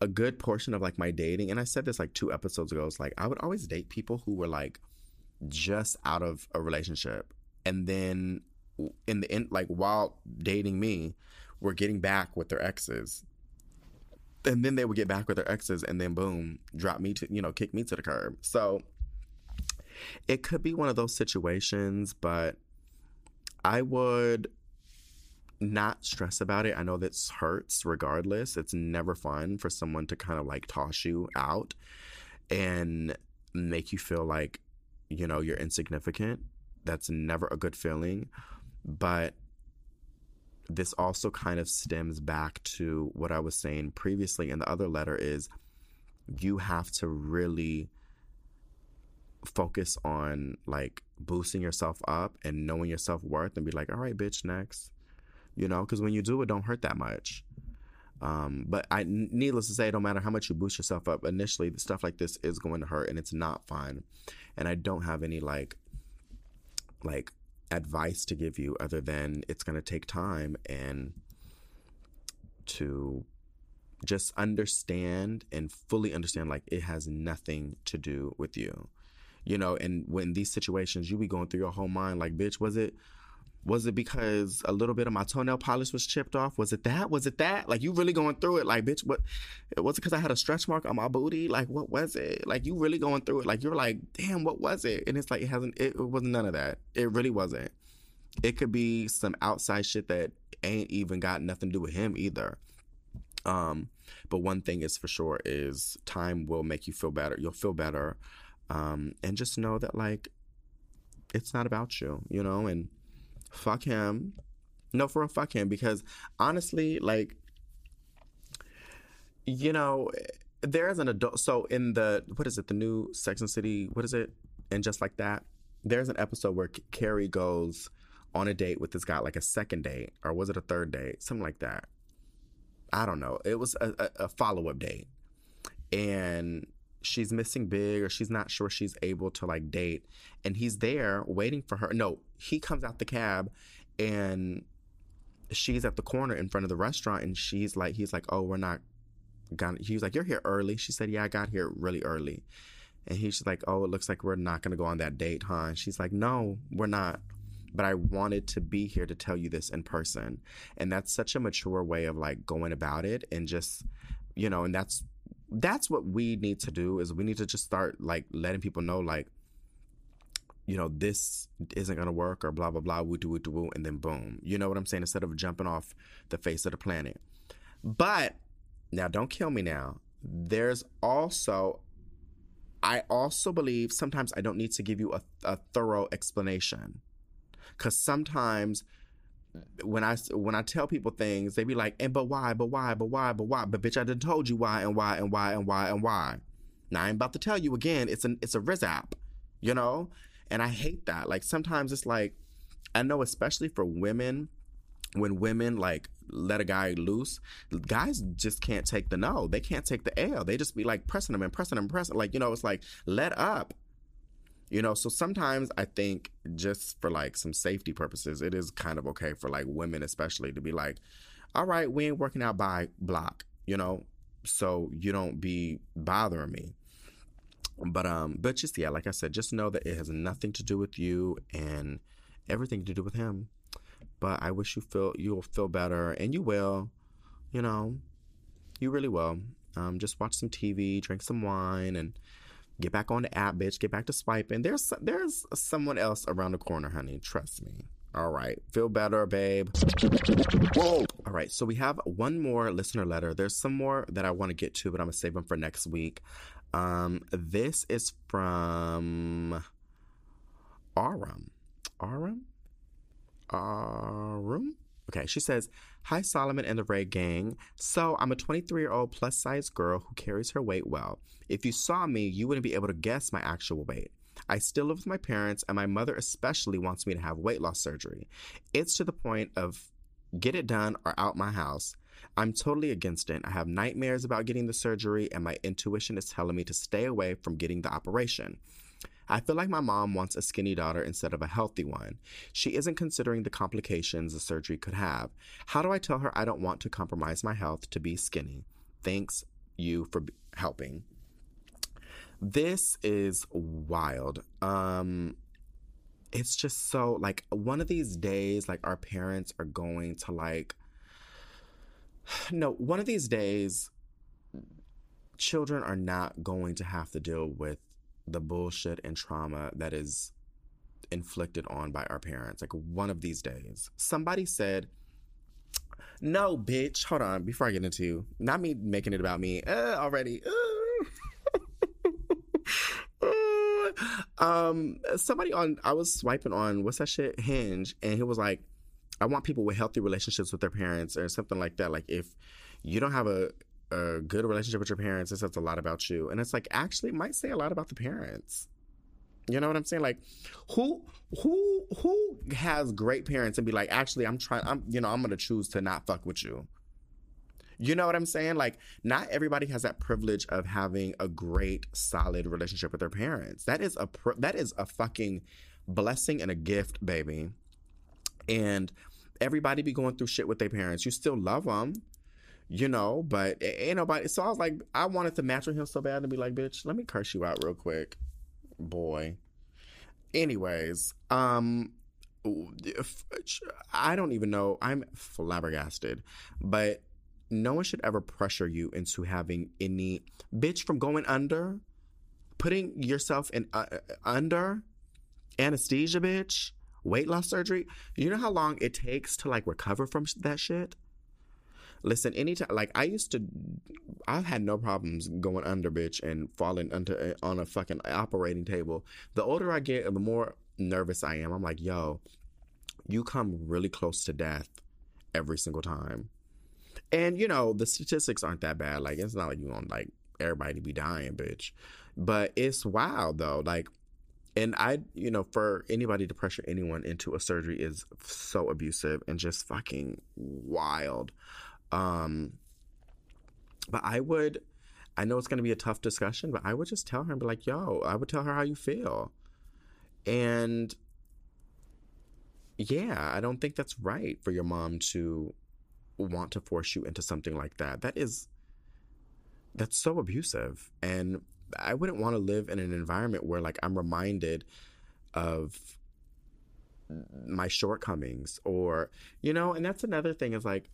a good portion of like my dating, and I said this like two episodes ago. It's like I would always date people who were like just out of a relationship, and then in the end, like while dating me, were getting back with their exes, and then they would get back with their exes, and then boom, drop me to you know kick me to the curb. So it could be one of those situations, but I would not stress about it. I know this hurts regardless. It's never fun for someone to kind of like toss you out and make you feel like, you know, you're insignificant. That's never a good feeling. But this also kind of stems back to what I was saying previously in the other letter is you have to really focus on like boosting yourself up and knowing your self-worth and be like all right bitch next you know because when you do it don't hurt that much um, but I, needless to say, no matter how much you boost yourself up initially, the stuff like this is going to hurt, and it's not fun. And I don't have any like, like advice to give you other than it's going to take time and to just understand and fully understand like it has nothing to do with you you know and when these situations you be going through your whole mind like bitch was it was it because a little bit of my toenail polish was chipped off? Was it that? Was it that? Like you really going through it? Like bitch what was it because i had a stretch mark on my booty? Like what was it? Like you really going through it. Like you're like damn what was it? And it's like it hasn't it, it wasn't none of that. It really wasn't. It could be some outside shit that ain't even got nothing to do with him either. Um but one thing is for sure is time will make you feel better. You'll feel better um and just know that like it's not about you you know and fuck him no for a fuck him because honestly like you know there is an adult so in the what is it the new sex and city what is it and just like that there's an episode where carrie goes on a date with this guy like a second date or was it a third date something like that I don't know. It was a, a, a follow up date. And she's missing big or she's not sure she's able to like date. And he's there waiting for her. No, he comes out the cab and she's at the corner in front of the restaurant and she's like, he's like, oh, we're not gonna, he was like, you're here early. She said, yeah, I got here really early. And he's like, oh, it looks like we're not gonna go on that date, huh? And she's like, no, we're not but I wanted to be here to tell you this in person. And that's such a mature way of like going about it and just, you know, and that's that's what we need to do is we need to just start like letting people know like you know this isn't gonna work or blah blah blah woo doo woo doo woo and then boom. You know what i'm saying? Instead of jumping off the face of the planet. But now don't kill me now. There's also i also believe sometimes i don't need to give you a, a thorough explanation. Because sometimes when I when I tell people things, they be like, "And but why? But why? But why? But why? But bitch, I done told you why and why and why and why and why." Now I ain't about to tell you again. It's an it's a rizap, you know, and I hate that. Like sometimes it's like, I know especially for women, when women like let a guy loose, guys just can't take the no. They can't take the L. They just be like pressing them and pressing them and pressing. Like you know, it's like let up you know so sometimes i think just for like some safety purposes it is kind of okay for like women especially to be like all right we ain't working out by block you know? So you don't be bothering me. But um but just yeah like i said just know that it has nothing to do with you and everything to do with him. But i wish you feel you'll feel better and you will you know? You really will. Um just watch some tv drink some wine and Get back on the app, bitch. Get back to swiping. There's there's someone else around the corner, honey. Trust me. All right. Feel better, babe. All right. So we have one more listener letter. There's some more that I want to get to, but I'm going to save them for next week. Um, this is from Aram. Aram? Aram? Okay, she says, Hi, Solomon and the Ray Gang. So, I'm a 23 year old plus size girl who carries her weight well. If you saw me, you wouldn't be able to guess my actual weight. I still live with my parents, and my mother especially wants me to have weight loss surgery. It's to the point of get it done or out my house. I'm totally against it. I have nightmares about getting the surgery, and my intuition is telling me to stay away from getting the operation. I feel like my mom wants a skinny daughter instead of a healthy one. She isn't considering the complications the surgery could have. How do I tell her I don't want to compromise my health to be skinny? Thanks you for b- helping. This is wild. Um it's just so like one of these days like our parents are going to like no, one of these days children are not going to have to deal with the bullshit and trauma that is inflicted on by our parents. Like one of these days. Somebody said, no, bitch. Hold on. Before I get into not me making it about me uh, already. Uh. um, somebody on I was swiping on what's that shit Hinge, and he was like, I want people with healthy relationships with their parents or something like that. Like if you don't have a a good relationship with your parents, it says a lot about you. And it's like actually it might say a lot about the parents. You know what I'm saying? Like who who who has great parents and be like, actually I'm trying I'm you know, I'm gonna choose to not fuck with you. You know what I'm saying? Like, not everybody has that privilege of having a great, solid relationship with their parents. That is a pr- that is a fucking blessing and a gift, baby. And everybody be going through shit with their parents. You still love them, you know, but ain't nobody. So I was like, I wanted to match with him so bad and be like, bitch, let me curse you out real quick, boy. Anyways, um, I don't even know. I'm flabbergasted, but no one should ever pressure you into having any bitch from going under, putting yourself in uh, under anesthesia, bitch, weight loss surgery. You know how long it takes to like recover from that shit? Listen, anytime, like I used to, I've had no problems going under, bitch, and falling under eh, on a fucking operating table. The older I get, the more nervous I am. I'm like, yo, you come really close to death every single time. And you know, the statistics aren't that bad. Like it's not like you want like everybody to be dying, bitch. But it's wild though. Like and I, you know, for anybody to pressure anyone into a surgery is so abusive and just fucking wild. Um but I would I know it's going to be a tough discussion, but I would just tell her and be like, "Yo, I would tell her how you feel." And yeah, I don't think that's right for your mom to want to force you into something like that. That is that's so abusive. And I wouldn't want to live in an environment where like I'm reminded of my shortcomings or you know, and that's another thing is like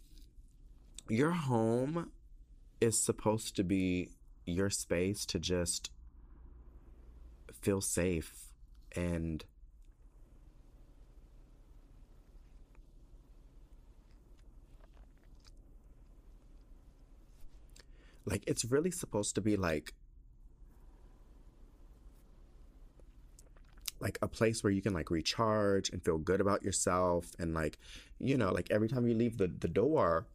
your home is supposed to be your space to just feel safe and like it's really supposed to be like like a place where you can like recharge and feel good about yourself and like you know like every time you leave the, the door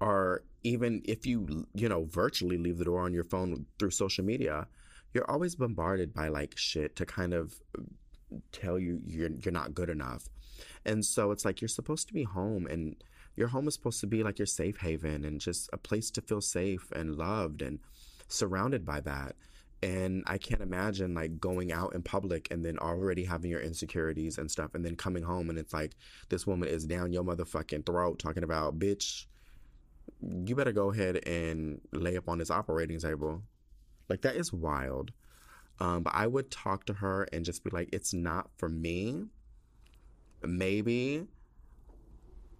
or even if you you know virtually leave the door on your phone through social media you're always bombarded by like shit to kind of mm, tell you you're you're not good enough and so it's like you're supposed to be home and your home is supposed to be like your safe haven and just a place to feel safe and loved and surrounded by that. And I can't imagine like going out in public and then already having your insecurities and stuff and then coming home and it's like this woman is down your motherfucking throat talking about, bitch, you better go ahead and lay up on this operating table. Like that is wild. Um, but I would talk to her and just be like, it's not for me. Maybe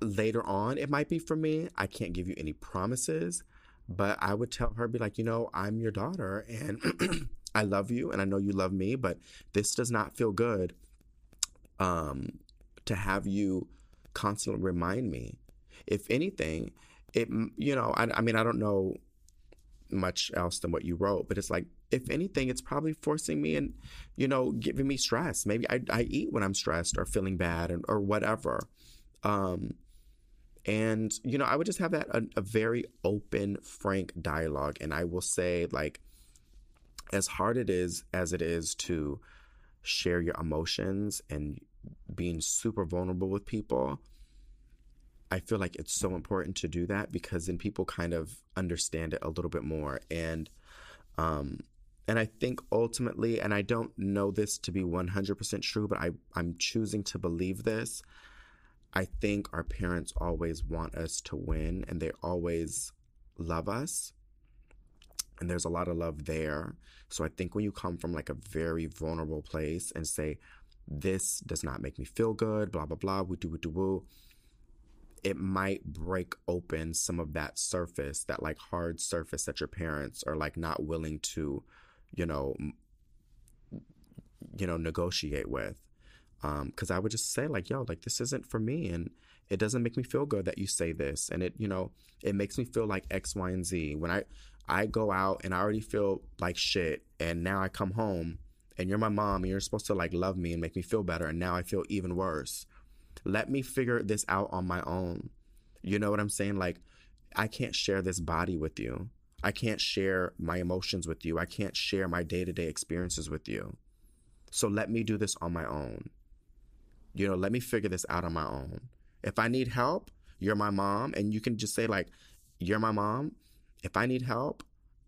later on it might be for me. I can't give you any promises, but I would tell her, be like, you know, I'm your daughter and I love you and I know you love me, but this does not feel good. Um, to have you constantly remind me. If anything, it you know, I, I mean, I don't know much else than what you wrote, but it's like if anything, it's probably forcing me and you know giving me stress. Maybe I, I eat when I'm stressed or feeling bad and, or whatever. Um, and you know, I would just have that a, a very open, frank dialogue, and I will say like, as hard it is as it is to share your emotions and being super vulnerable with people. I feel like it's so important to do that because then people kind of understand it a little bit more. And um, and I think ultimately, and I don't know this to be 100% true, but I, I'm choosing to believe this. I think our parents always want us to win and they always love us. And there's a lot of love there. So I think when you come from like a very vulnerable place and say, this does not make me feel good, blah, blah, blah, woo, doo, woo, doo, woo, it might break open some of that surface, that like hard surface that your parents are like not willing to you know, you know, negotiate with. Um, cause I would just say like, yo, like this isn't for me. And it doesn't make me feel good that you say this. And it, you know, it makes me feel like X, Y, and Z. When I, I go out and I already feel like shit. And now I come home and you're my mom and you're supposed to like love me and make me feel better. And now I feel even worse. Let me figure this out on my own. You know what I'm saying? Like, I can't share this body with you. I can't share my emotions with you. I can't share my day to day experiences with you. So let me do this on my own. You know, let me figure this out on my own. If I need help, you're my mom, and you can just say, like, you're my mom. If I need help,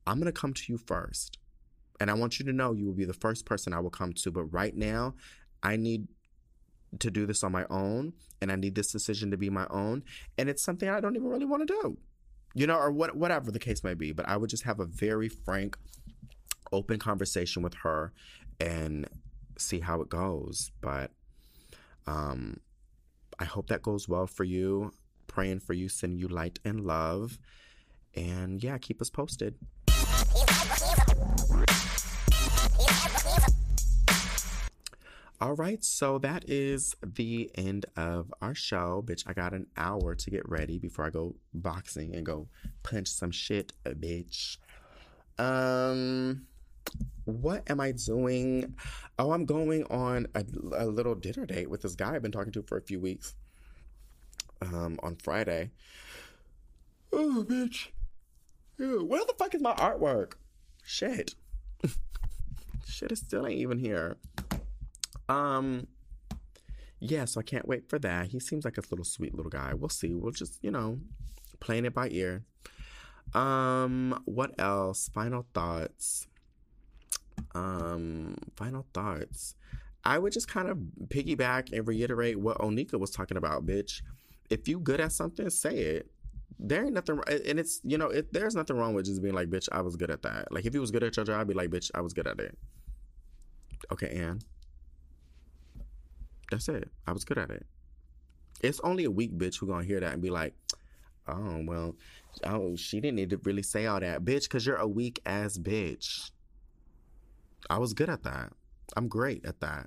I'm going to come to you first. And I want you to know you will be the first person I will come to. But right now, I need to do this on my own, and I need this decision to be my own. And it's something I don't even really want to do you know, or what, whatever the case may be. But I would just have a very frank, open conversation with her and see how it goes. But um, I hope that goes well for you. Praying for you, sending you light and love. And yeah, keep us posted. All right, so that is the end of our show. Bitch, I got an hour to get ready before I go boxing and go punch some shit, bitch. Um, what am I doing? Oh, I'm going on a, a little dinner date with this guy I've been talking to for a few weeks. Um, on Friday. Oh, bitch. Where the fuck is my artwork? Shit. Shit, is still ain't even here. Um, yeah, so I can't wait for that. He seems like a little sweet little guy. We'll see. We'll just, you know, playing it by ear. Um, what else? Final thoughts. Um, final thoughts. I would just kind of piggyback and reiterate what Onika was talking about, bitch. If you good at something, say it. There ain't nothing, and it's you know, it, there's nothing wrong with just being like, bitch, I was good at that. Like if you was good at your job, I'd be like, bitch, I was good at it. Okay, Anne. That's it. I was good at it. It's only a weak bitch who gonna hear that and be like, oh well, oh she didn't need to really say all that, bitch, because you're a weak ass bitch. I was good at that. I'm great at that.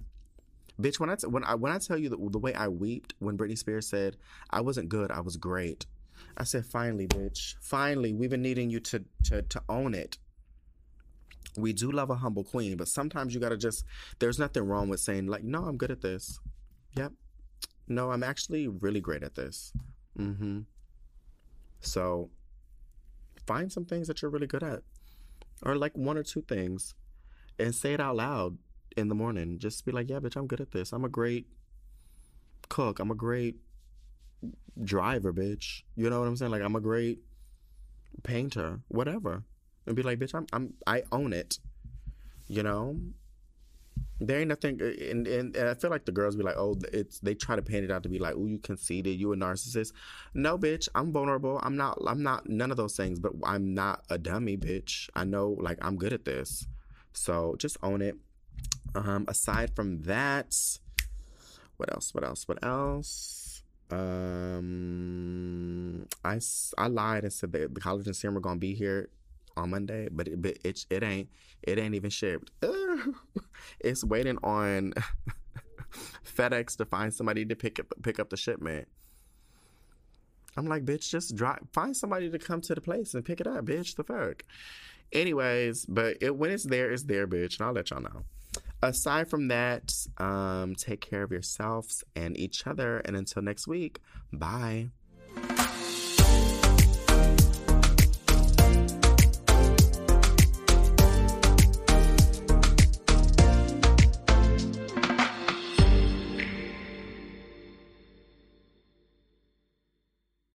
Bitch, when I t- when I when I tell you the, the way I wept when Britney Spears said I wasn't good, I was great. I said, finally, bitch, finally, we've been needing you to to to own it. We do love a humble queen, but sometimes you gotta just. There's nothing wrong with saying like, no, I'm good at this. Yep. No, I'm actually really great at this. Mm-hmm. So find some things that you're really good at. Or like one or two things. And say it out loud in the morning. Just be like, yeah, bitch, I'm good at this. I'm a great cook. I'm a great driver, bitch. You know what I'm saying? Like I'm a great painter, whatever. And be like, bitch, I'm I'm I own it. You know? There ain't nothing, uh, and, and, and I feel like the girls be like, oh, it's they try to paint it out to be like, oh, you conceited, you a narcissist. No, bitch, I'm vulnerable. I'm not. I'm not none of those things. But I'm not a dummy, bitch. I know, like, I'm good at this. So just own it. Um, aside from that, what else? What else? What else? Um, I I lied and said that the college and Sam were gonna be here on Monday, but it, but it, it ain't it ain't even shipped. it's waiting on FedEx to find somebody to pick up pick up the shipment. I'm like, bitch, just drive. Find somebody to come to the place and pick it up, bitch. The fuck. Anyways, but it, when it's there, it's there, bitch, and I'll let y'all know. Aside from that, um, take care of yourselves and each other. And until next week, bye.